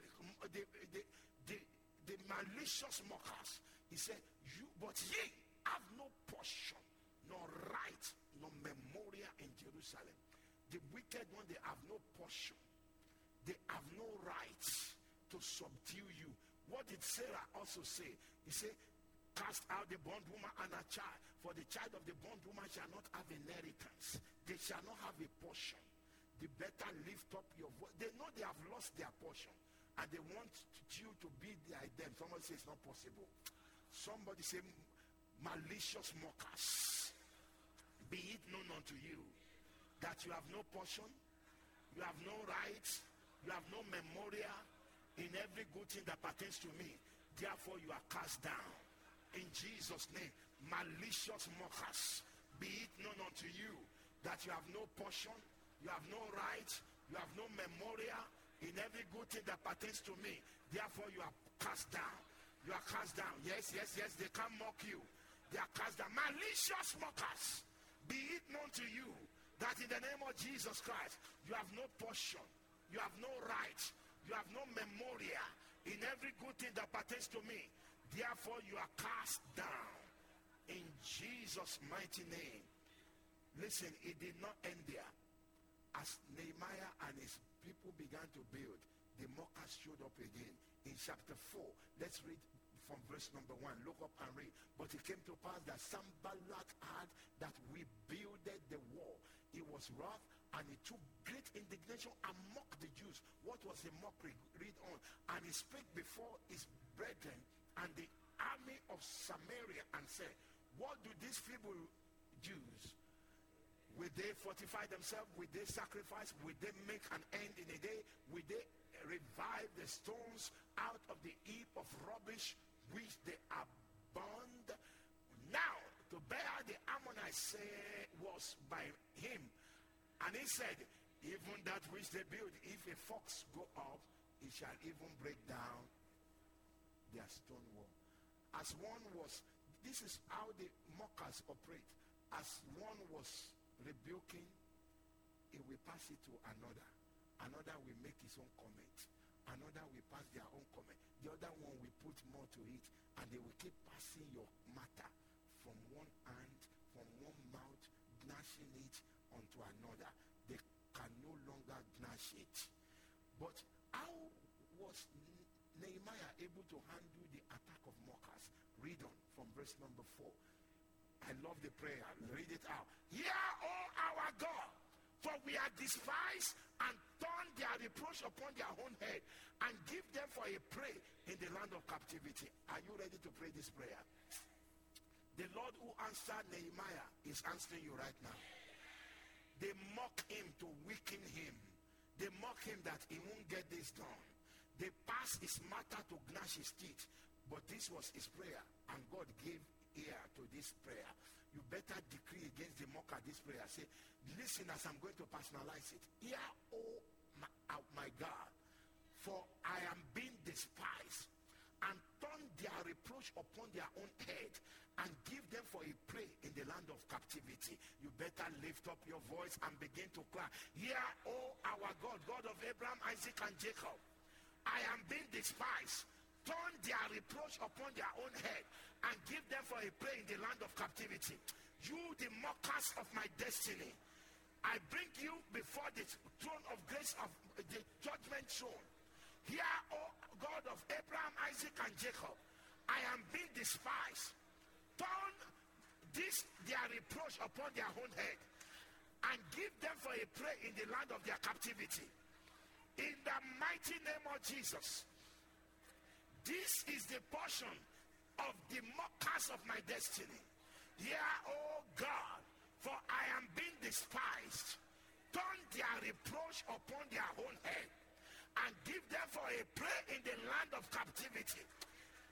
the, the, the, the malicious mockers? He said, you, but ye have no portion, nor right, nor memorial in Jerusalem. The wicked one, they have no portion. They have no right to subdue you. What did Sarah also say? He said, cast out the bondwoman and her child. For the child of the bondwoman shall not have inheritance. They shall not have a portion. The better lift up your voice. They know they have lost their portion. And they want you to be like them. Somebody says it's not possible. Somebody say malicious mockers. Be it known unto you that you have no portion, you have no rights, you have no memorial in every good thing that pertains to me. Therefore, you are cast down. In Jesus' name, malicious mockers, be it known unto you that you have no portion, you have no right, you have no memorial in every good thing that pertains to me. Therefore, you are cast down. You are cast down. Yes, yes, yes, they can mock you. They are cast down. Malicious mockers, be it known to you that in the name of Jesus Christ, you have no portion, you have no right, you have no memorial in every good thing that pertains to me. Therefore, you are cast down in Jesus' mighty name. Listen, it did not end there. As Nehemiah and his people began to build, the mockers showed up again. In chapter 4, let's read from verse number 1. Look up and read. But it came to pass that Sanballat had that we builded the wall. He was wroth and he took great indignation and mocked the Jews. What was the mockery? Read on. And he spake before his brethren and the army of Samaria and said, What do these feeble Jews Will they fortify themselves? Will they sacrifice? Will they make an end in a day? Will they revive the stones out of the heap of rubbish which they burned? Now, to bear the Ammonites was by him. And he said, even that which they build, if a fox go up, it shall even break down their stone wall. As one was this is how the mockers operate. As one was rebuking, he will pass it to another. Another will make his own comment. Another will pass their own comment. The other one will put more to it. And they will keep passing your matter from one hand, from one mouth, gnashing it onto another. They can no longer gnash it. But how was Nehemiah able to handle the attack of mockers? Read on from verse number four. I love the prayer. Read it out. Hear, O our God, for we are despised and turn their reproach upon their own head and give them for a prey in the land of captivity. Are you ready to pray this prayer? The Lord who answered Nehemiah is answering you right now. They mock him to weaken him. They mock him that he won't get this done. They pass his matter to gnash his teeth. But this was his prayer, and God gave ear to this prayer. You better decree against the mocker this prayer. Say, listen as I'm going to personalize it. Hear, oh my, oh my God, for I am being despised and turn their reproach upon their own head and give them for a prey in the land of captivity. You better lift up your voice and begin to cry. Hear, oh our God, God of Abraham, Isaac, and Jacob. I am being despised turn their reproach upon their own head and give them for a prey in the land of captivity. You, the mockers of my destiny, I bring you before the throne of grace of the judgment throne. Here, O God of Abraham, Isaac, and Jacob, I am being despised. Turn this their reproach upon their own head and give them for a prey in the land of their captivity. In the mighty name of Jesus. This is the portion of the mockers of my destiny. Hear, O God, for I am being despised. Turn their reproach upon their own head and give them for a prey in the land of captivity.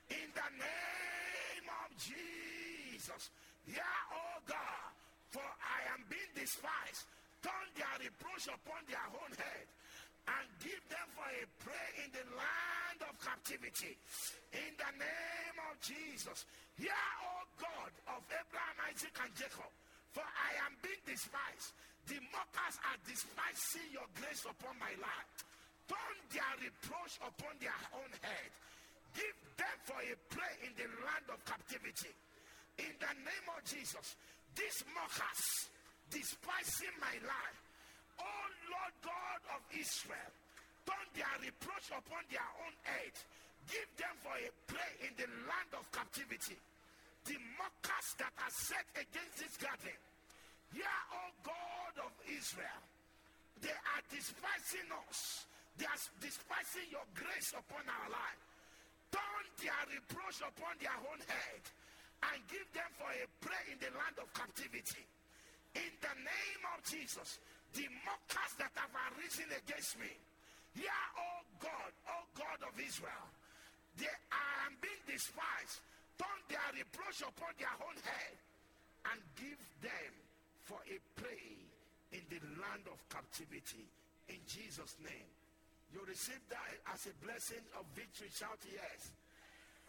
In the name of Jesus. Hear, O God, for I am being despised. Turn their reproach upon their own head and give them for a prey in the land of captivity. In the name of Jesus. Hear, O God of Abraham, Isaac, and Jacob, for I am being despised. The mockers are despising your grace upon my life. Turn their reproach upon their own head. Give them for a prey in the land of captivity. In the name of Jesus, these mockers despising my life Oh Lord God of Israel, turn their reproach upon their own head. Give them for a prey in the land of captivity. The mockers that are set against this garden. Hear, O God of Israel, they are despising us. They are despising your grace upon our life. Turn their reproach upon their own head and give them for a prey in the land of captivity. In the name of Jesus, the mockers that have arisen against me. Hear, O oh God, O God of Israel, they are being despised. Turn their reproach upon their own head and give them for a prey in the land of captivity. In Jesus' name. You receive that as a blessing of victory. Shout yes.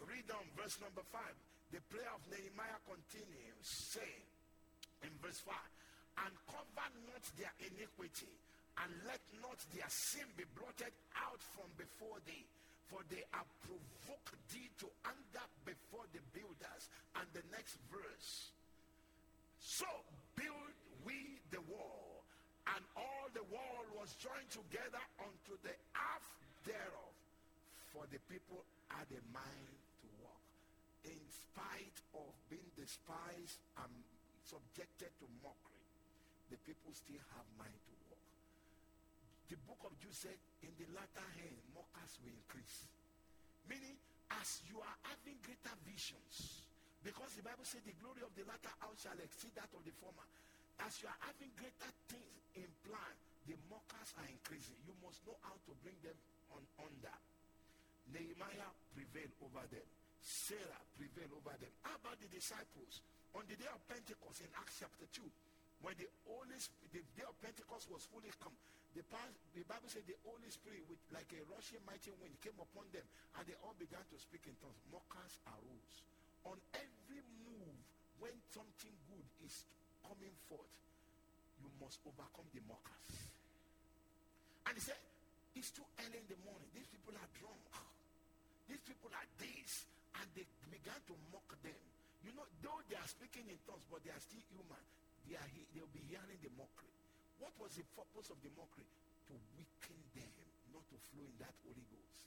Read on verse number 5. The prayer of Nehemiah continues, saying in verse 5 and cover not their iniquity, and let not their sin be blotted out from before thee. For they have provoked thee to anger before the builders. And the next verse. So build we the wall, and all the wall was joined together unto the half thereof. For the people had a mind to walk. In spite of being despised and subjected to mockery the people still have mind to walk. The book of Jude said, in the latter end, mockers will increase. Meaning, as you are having greater visions, because the Bible said the glory of the latter house shall exceed that of the former. As you are having greater things in plan, the mockers are increasing. You must know how to bring them on under. Nehemiah prevailed over them. Sarah prevailed over them. How about the disciples? On the day of Pentecost in Acts chapter 2, when the Holy Spirit, the day of Pentecost was fully come, the, the Bible said the Holy Spirit, with like a rushing mighty wind, came upon them, and they all began to speak in tongues. Mockers arose. On every move when something good is coming forth, you must overcome the mockers. And he said, it's too early in the morning. These people are drunk. These people are this. And they began to mock them. You know, though they are speaking in tongues, but they are still human. They are they'll be hearing the mockery. What was the purpose of the mockery? To weaken them, not to flow in that Holy Ghost.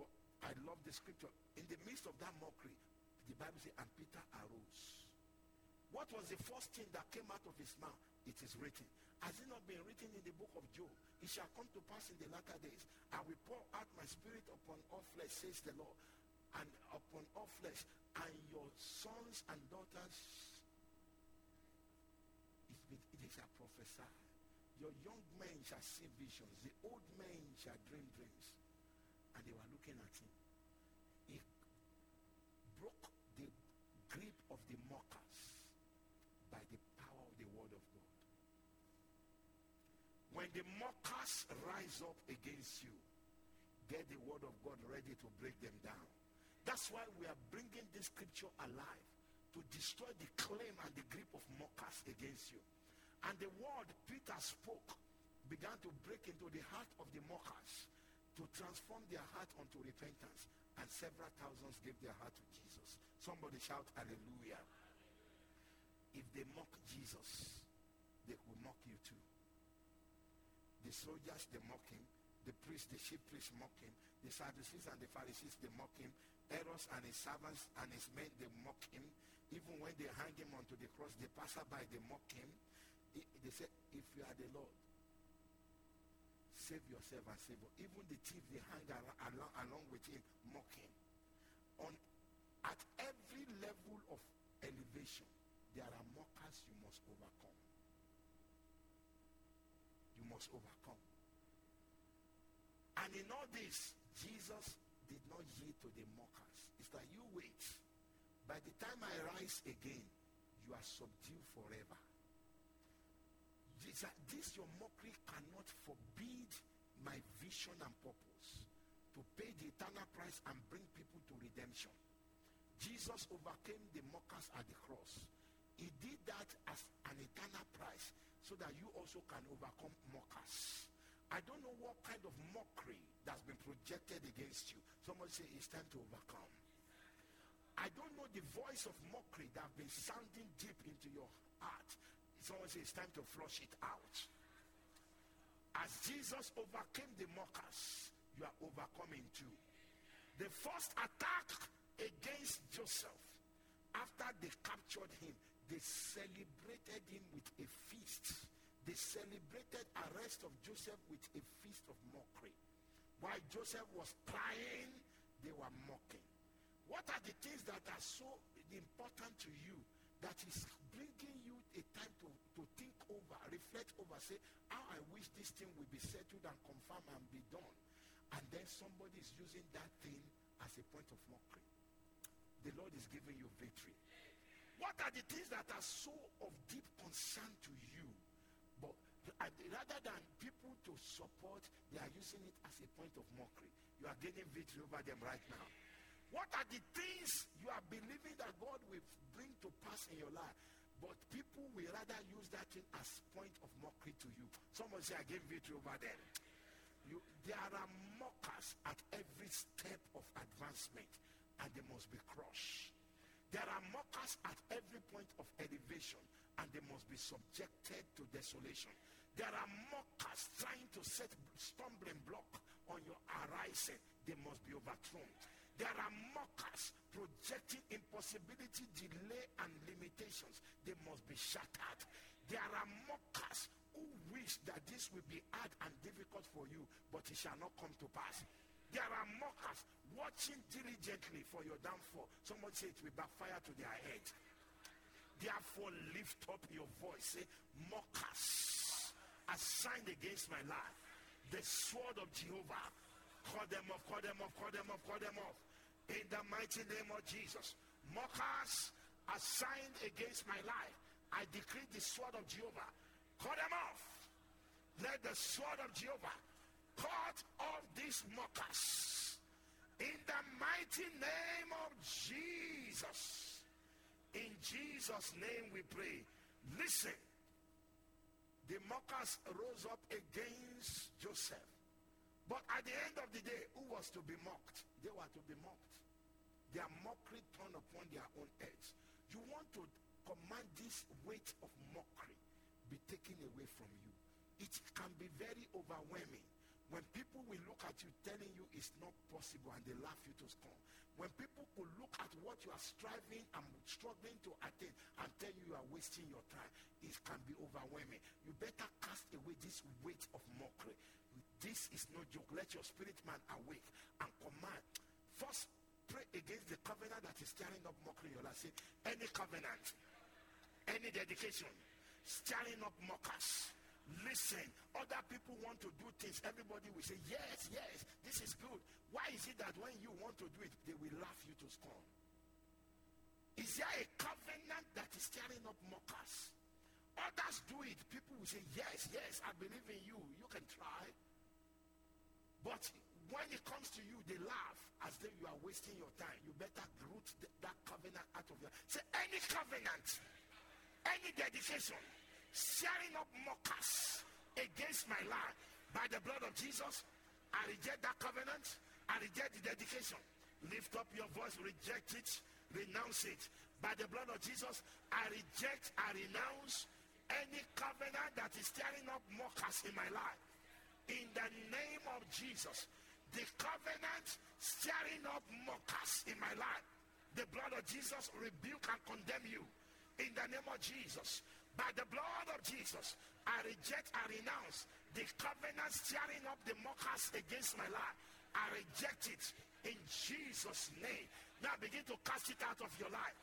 But I love the scripture. In the midst of that mockery, the Bible says, and Peter arose. What was the first thing that came out of his mouth? It is written. Has it not been written in the book of Joel? It shall come to pass in the latter days. I will pour out my spirit upon all flesh, says the Lord, and upon all flesh, and your sons and daughters they shall prophesy. Your young men shall see visions. The old men shall dream dreams. And they were looking at him. He broke the grip of the mockers by the power of the word of God. When the mockers rise up against you, get the word of God ready to break them down. That's why we are bringing this scripture alive to destroy the claim and the grip of mockers against you. And the word Peter spoke began to break into the heart of the mockers to transform their heart unto repentance. And several thousands gave their heart to Jesus. Somebody shout hallelujah. If they mock Jesus, they will mock you too. The soldiers, they mock him. The priests, the chief priests mock him. The Sadducees and the Pharisees, they mock him. Herod and his servants and his men, they mock him. Even when they hang him onto the cross, the passerby, they mock him. They said, if you are the Lord, save yourself and save us. Even the thief they hang along, along with him, mock him. On, at every level of elevation, there are mockers you must overcome. You must overcome. And in all this, Jesus did not yield to the mockers. It's like you wait. By the time I rise again, you are subdued forever that this your mockery cannot forbid my vision and purpose to pay the eternal price and bring people to redemption. Jesus overcame the mockers at the cross. He did that as an eternal price so that you also can overcome mockers. I don't know what kind of mockery that's been projected against you. Someone say it's time to overcome. I don't know the voice of mockery that has been sounding deep into your heart Someone says it's time to flush it out. As Jesus overcame the mockers, you are overcoming too. The first attack against Joseph, after they captured him, they celebrated him with a feast. They celebrated arrest of Joseph with a feast of mockery. While Joseph was crying, they were mocking. What are the things that are so important to you that is bringing you a time to, to think over, reflect over, say, how I wish this thing will be settled and confirmed and be done. And then somebody is using that thing as a point of mockery. The Lord is giving you victory. What are the things that are so of deep concern to you? But rather than people to support, they are using it as a point of mockery. You are getting victory over them right now. What are the things you are believing that God will bring to pass in your life? But people will rather use that thing as point of mockery to you. Someone say, I gave victory over them. You, there are mockers at every step of advancement, and they must be crushed. There are mockers at every point of elevation, and they must be subjected to desolation. There are mockers trying to set stumbling block on your arising. They must be overthrown. There are mockers projecting impossibility, delay, and limitations. They must be shattered. There are mockers who wish that this will be hard and difficult for you, but it shall not come to pass. There are mockers watching diligently for your downfall. Someone say it will backfire to their head. Therefore, lift up your voice. Say, mockers assigned against my life. The sword of Jehovah. Call them off, call them off, call them off, call them off in the mighty name of Jesus. Mockers assigned against my life. I decree the sword of Jehovah. Cut them off. Let the sword of Jehovah cut off these mockers. In the mighty name of Jesus. In Jesus' name we pray. Listen. The mockers rose up against Joseph. But at the end of the day, who was to be mocked? They were to be mocked. Their mockery turned upon their own heads. You want to command this weight of mockery be taken away from you. It can be very overwhelming when people will look at you telling you it's not possible and they laugh you to scorn. When people could look at what you are striving and struggling to attain and tell you you are wasting your time, it can be overwhelming. You better cast away this weight of mockery. This is no joke. Let your spirit man awake and command. First, pray against the covenant that is stirring up mockery in your life. Say, any covenant, any dedication, stirring up mockers Listen, other people want to do things. Everybody will say, yes, yes, this is good. Why is it that when you want to do it, they will laugh you to scorn? Is there a covenant that is stirring up mockers? Others do it. People will say, yes, yes, I believe in you. You can try. But when it comes to you, they laugh as though you are wasting your time. You better root that covenant out of your... Say, any covenant, any dedication, stirring up mockers against my life by the blood of Jesus. I reject that covenant. I reject the dedication. Lift up your voice, reject it, renounce it. By the blood of Jesus, I reject, I renounce any covenant that is stirring up mockers in my life. In the name of Jesus, the covenant stirring up mockers in my life. The blood of Jesus rebuke and condemn you. In the name of Jesus, by the blood of Jesus, I reject, I renounce the covenant stirring up the mockers against my life. I reject it in Jesus' name. Now begin to cast it out of your life.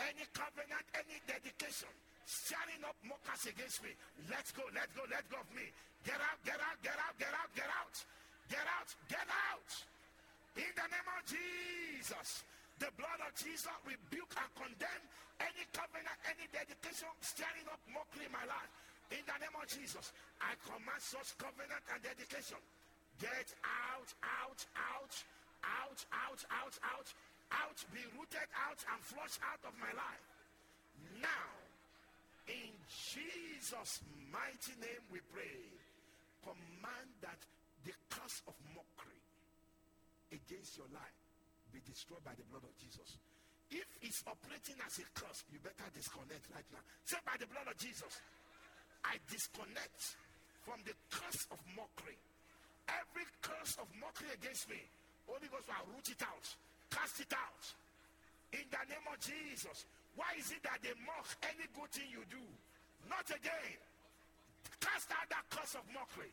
Any covenant, any dedication, stirring up mockers against me. Let's go, let's go, let go of me. Get out, get out, get out, get out, get out. Get out, get out. In the name of Jesus. The blood of Jesus rebuke and condemn any covenant, any dedication stirring up mockery in my life. In the name of Jesus, I command such covenant and dedication. Get out, out, out, out, out, out, out, out, be rooted out and flushed out of my life. Now, in Jesus' mighty name we pray. Command that the curse of mockery against your life be destroyed by the blood of Jesus. If it's operating as a curse, you better disconnect right now. Say by the blood of Jesus, I disconnect from the curse of mockery. Every curse of mockery against me, Holy Ghost will root it out, cast it out. In the name of Jesus. Why is it that they mock any good thing you do? Not again. Cast out that curse of mockery.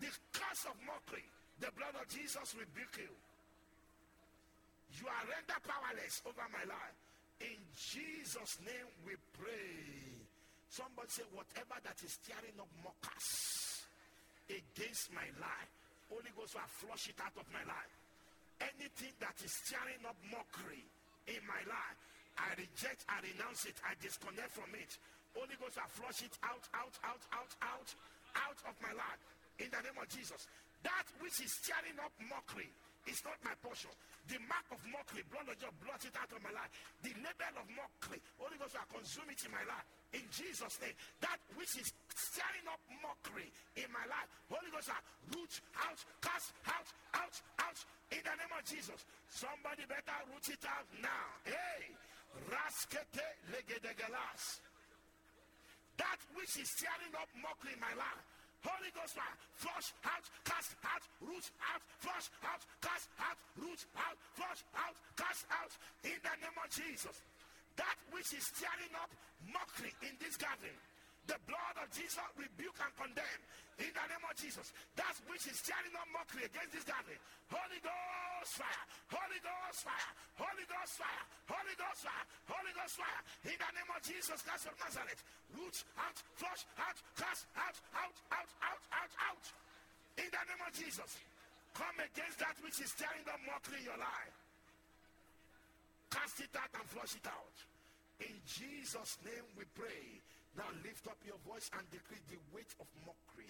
The curse of mockery. The blood of Jesus rebuke you. You are rendered powerless over my life. In Jesus' name we pray. Somebody say, whatever that is tearing up mockers against my life, Holy Ghost will flush it out of my life. Anything that is tearing up mockery in my life, I reject, I renounce it, I disconnect from it. Holy Ghost will flush it out, out, out, out, out, out of my life. In the name of Jesus. That which is tearing up mockery is not my portion. The mark of mockery, blood of blot it out of my life. The label of mockery, Holy Ghost will consume it in my life. In Jesus' name. That which is stirring up mockery in my life, Holy Ghost will root out, cast out, out, out. In the name of Jesus. Somebody better root it out now. Hey! Raskete legedegelas. That which is stirring up mockery in my life. Holy Ghost fire, flush out, cast out, root out, flush out, cast out, root out, flush out, cast out, in the name of Jesus. That which is stirring up mockery in this garden, the blood of Jesus rebuke and condemn in the name of Jesus. That which is stirring up mockery against this gathering. Holy Ghost fire, Holy Ghost fire, Holy Ghost fire, Holy Ghost fire, Holy Ghost fire. In the name of Jesus Christ of Nazareth. Root out, flush out, cast out, out, out, out, out, out. In the name of Jesus. Come against that which is stirring up mockery in your life. Cast it out and flush it out. In Jesus' name we pray. Now lift up your voice and decree the weight of mockery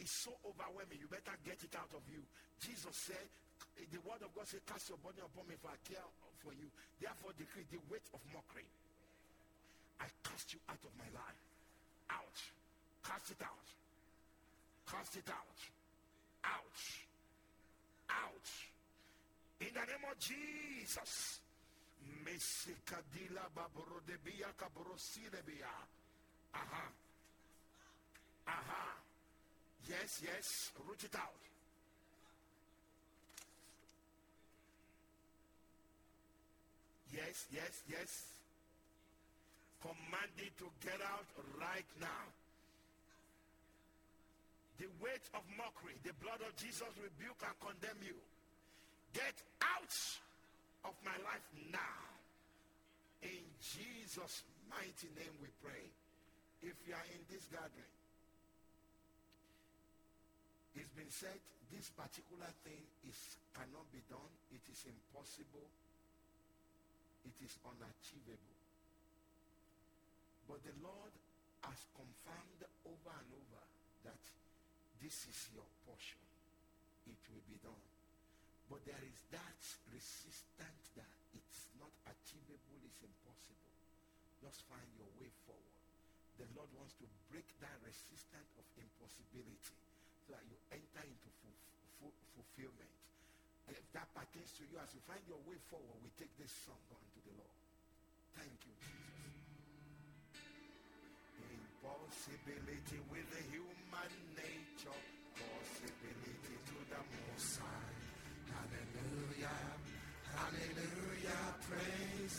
It's so overwhelming. You better get it out of you. Jesus said, eh, the word of God said, cast your body upon me for I care for you. Therefore decree the weight of mockery. I cast you out of my life. Out. Cast it out. Cast it out. Out. Out. In the name of Jesus. Mesikadila babrodebia kabrosilebia. Aha. Aha. Yes, yes. Root it out. Yes, yes, yes. Command it to get out right now. The weight of mockery, the blood of Jesus rebuke and condemn you. Get out of my life now. In Jesus' mighty name we pray. If you are in this gathering, it's been said this particular thing is cannot be done. It is impossible. It is unachievable. But the Lord has confirmed over and over that this is your portion. It will be done. But there is that resistance that it's not achievable, it's impossible. Just find your way forward. The Lord wants to break that resistance of impossibility so that you enter into fulfillment. If that pertains to you, as you find your way forward, we take this song unto the Lord. Thank you, Jesus. Impossibility with the human nature,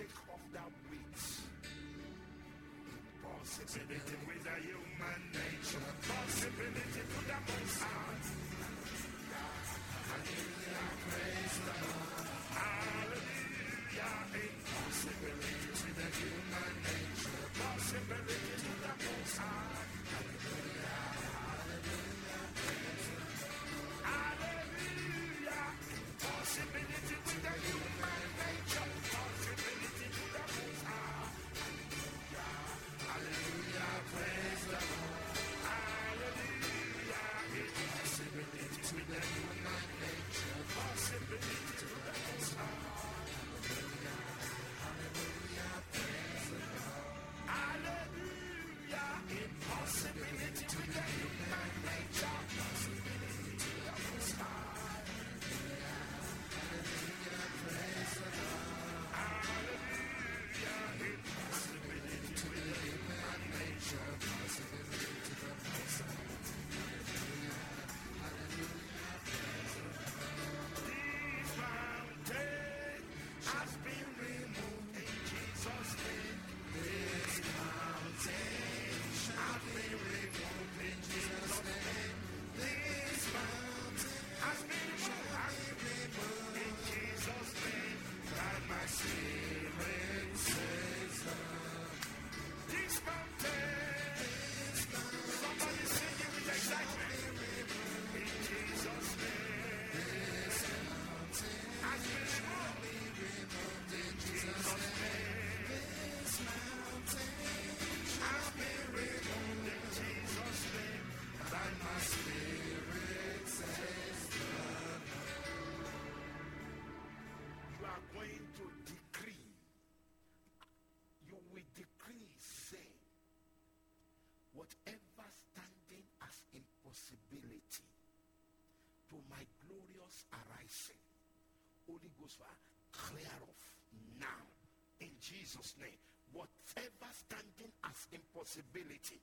take off that weight. Impossibility with a human nature. Possibility to the most high. Hallelujah. Praise the Lord. Hallelujah. Impossibility to the human nature. Possibility to the most high. to my glorious arising. Holy Ghost fire, clear off now in Jesus' name. Whatever standing as impossibility.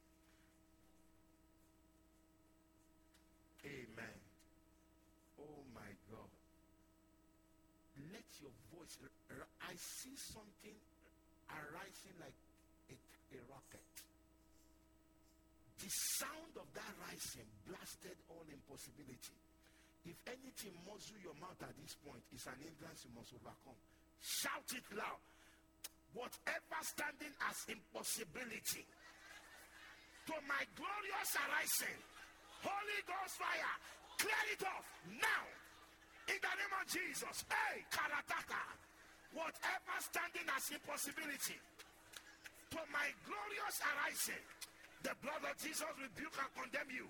Amen. Oh my God. Let your voice, I see something arising like a, a rocket. The sound of that rising blasted all impossibility. If anything muzzle your mouth at this point, it's an hindrance you must overcome. Shout it loud. Whatever standing as impossibility to my glorious arising, Holy Ghost fire, clear it off now. In the name of Jesus. Hey, Karataka. Whatever standing as impossibility to my glorious arising, the blood of Jesus rebuke and condemn you.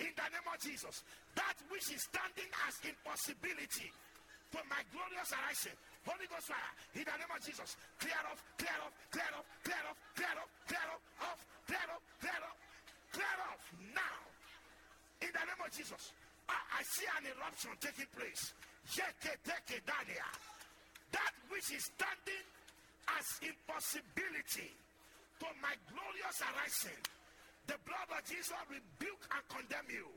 In the name of Jesus, that which is standing as impossibility for my glorious arising, Holy Ghost fire, in the name of Jesus, clear off, clear off, clear off, clear off, clear off, clear off, off, clear off, clear off, clear off now. In the name of Jesus, I, I see an eruption taking place. That which is standing as impossibility to my glorious arising. The blood of Jesus rebuke and condemn you.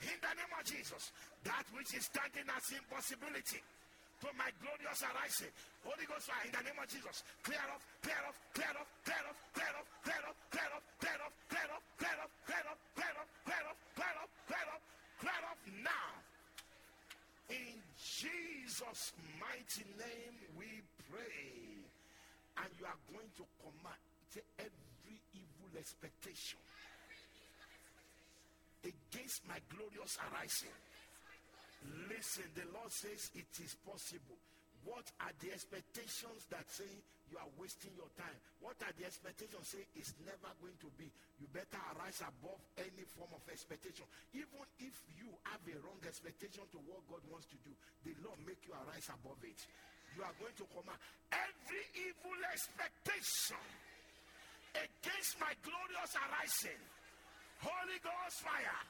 In the name of Jesus, that which is standing as impossibility to my glorious arising. Holy Ghost fire in the name of Jesus. Clear off, clear off, clear off, clear off, clear off, clear off, clear off, clear off, clear off, clear off, clear off, clear off, clear off, clear off, clear off, clear off now. In Jesus' mighty name we pray. And you are going to command to every evil expectation against my glorious arising. Listen, the Lord says it is possible. What are the expectations that say you are wasting your time? What are the expectations say it's never going to be? You better arise above any form of expectation. Even if you have a wrong expectation to what God wants to do, the Lord make you arise above it. You are going to command every evil expectation against my glorious arising. Holy Ghost fire.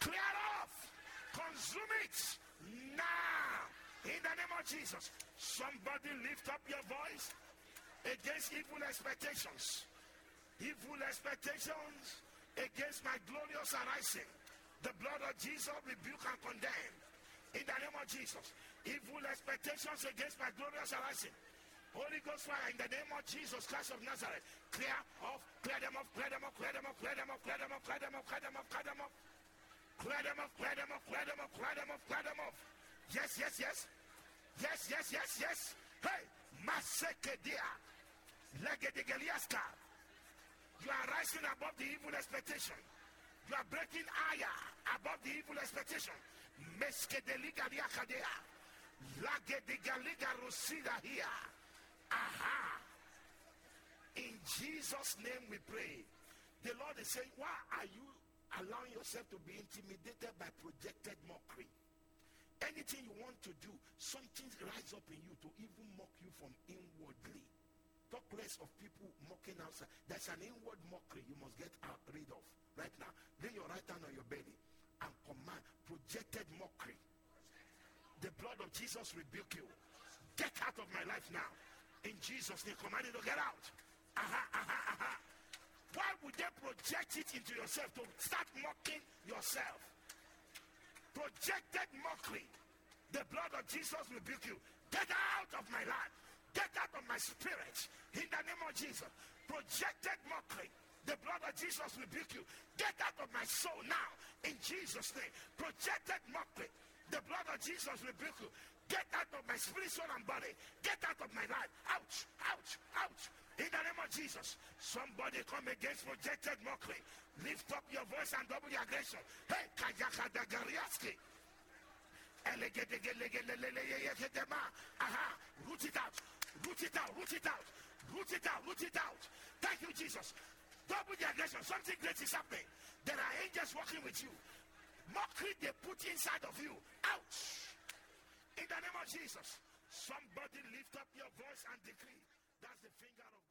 Clear off. Consume it now. In the name of Jesus. Somebody lift up your voice against evil expectations. Evil expectations against my glorious arising. The blood of Jesus rebuke and condemn. In the name of Jesus. Evil expectations against my glorious arising. Holy Ghost fire in the name of Jesus Christ of Nazareth. Clear off, clear them off, clear them off, clear them off, clear them off, clear them off, clear them off, clear them off, clear them off. Clear them off, clear them off, clear them off, clear them off, clear them off. Yes, yes, yes. Yes, yes, yes, yes. Hey, Masekedia. Legedigeliaska. You are rising above the evil expectation. You are breaking higher above the evil expectation. Meskedeliga Lagediga Rusida here. Aha. In Jesus' name we pray. The Lord is saying, why are you allowing yourself to be intimidated by projected mockery? Anything you want to do, something rise up in you to even mock you from inwardly. Talk less of people mocking outside. There's an inward mockery you must get out, rid of right now. Lay your right hand on your belly and command projected mockery. The blood of Jesus rebuke you. Get out of my life now. In Jesus' name, command it to get out. Why would they project it into yourself to start mocking yourself? Projected mockery. The blood of Jesus rebuke you. Get out of my life. Get out of my spirit. In the name of Jesus. Projected mockery. The blood of Jesus rebuke you. Get out of my soul now. In Jesus' name. Projected mockery. The blood of Jesus rebuke you. Get out of my spirit, soul, and body. Get out of my life. Ouch, ouch, ouch. In the name of Jesus, somebody come against projected mockery. Lift up your voice and double your aggression. Hey, Kajaka Dagariaski. Aha, root it out, root it out, root it out, root it out, root it out. Thank you, Jesus. Double the aggression. Something great is happening. There are angels working with you. Mockery they put inside of you. Ouch. In the name of Jesus, somebody lift up your voice and decree. That's the finger of.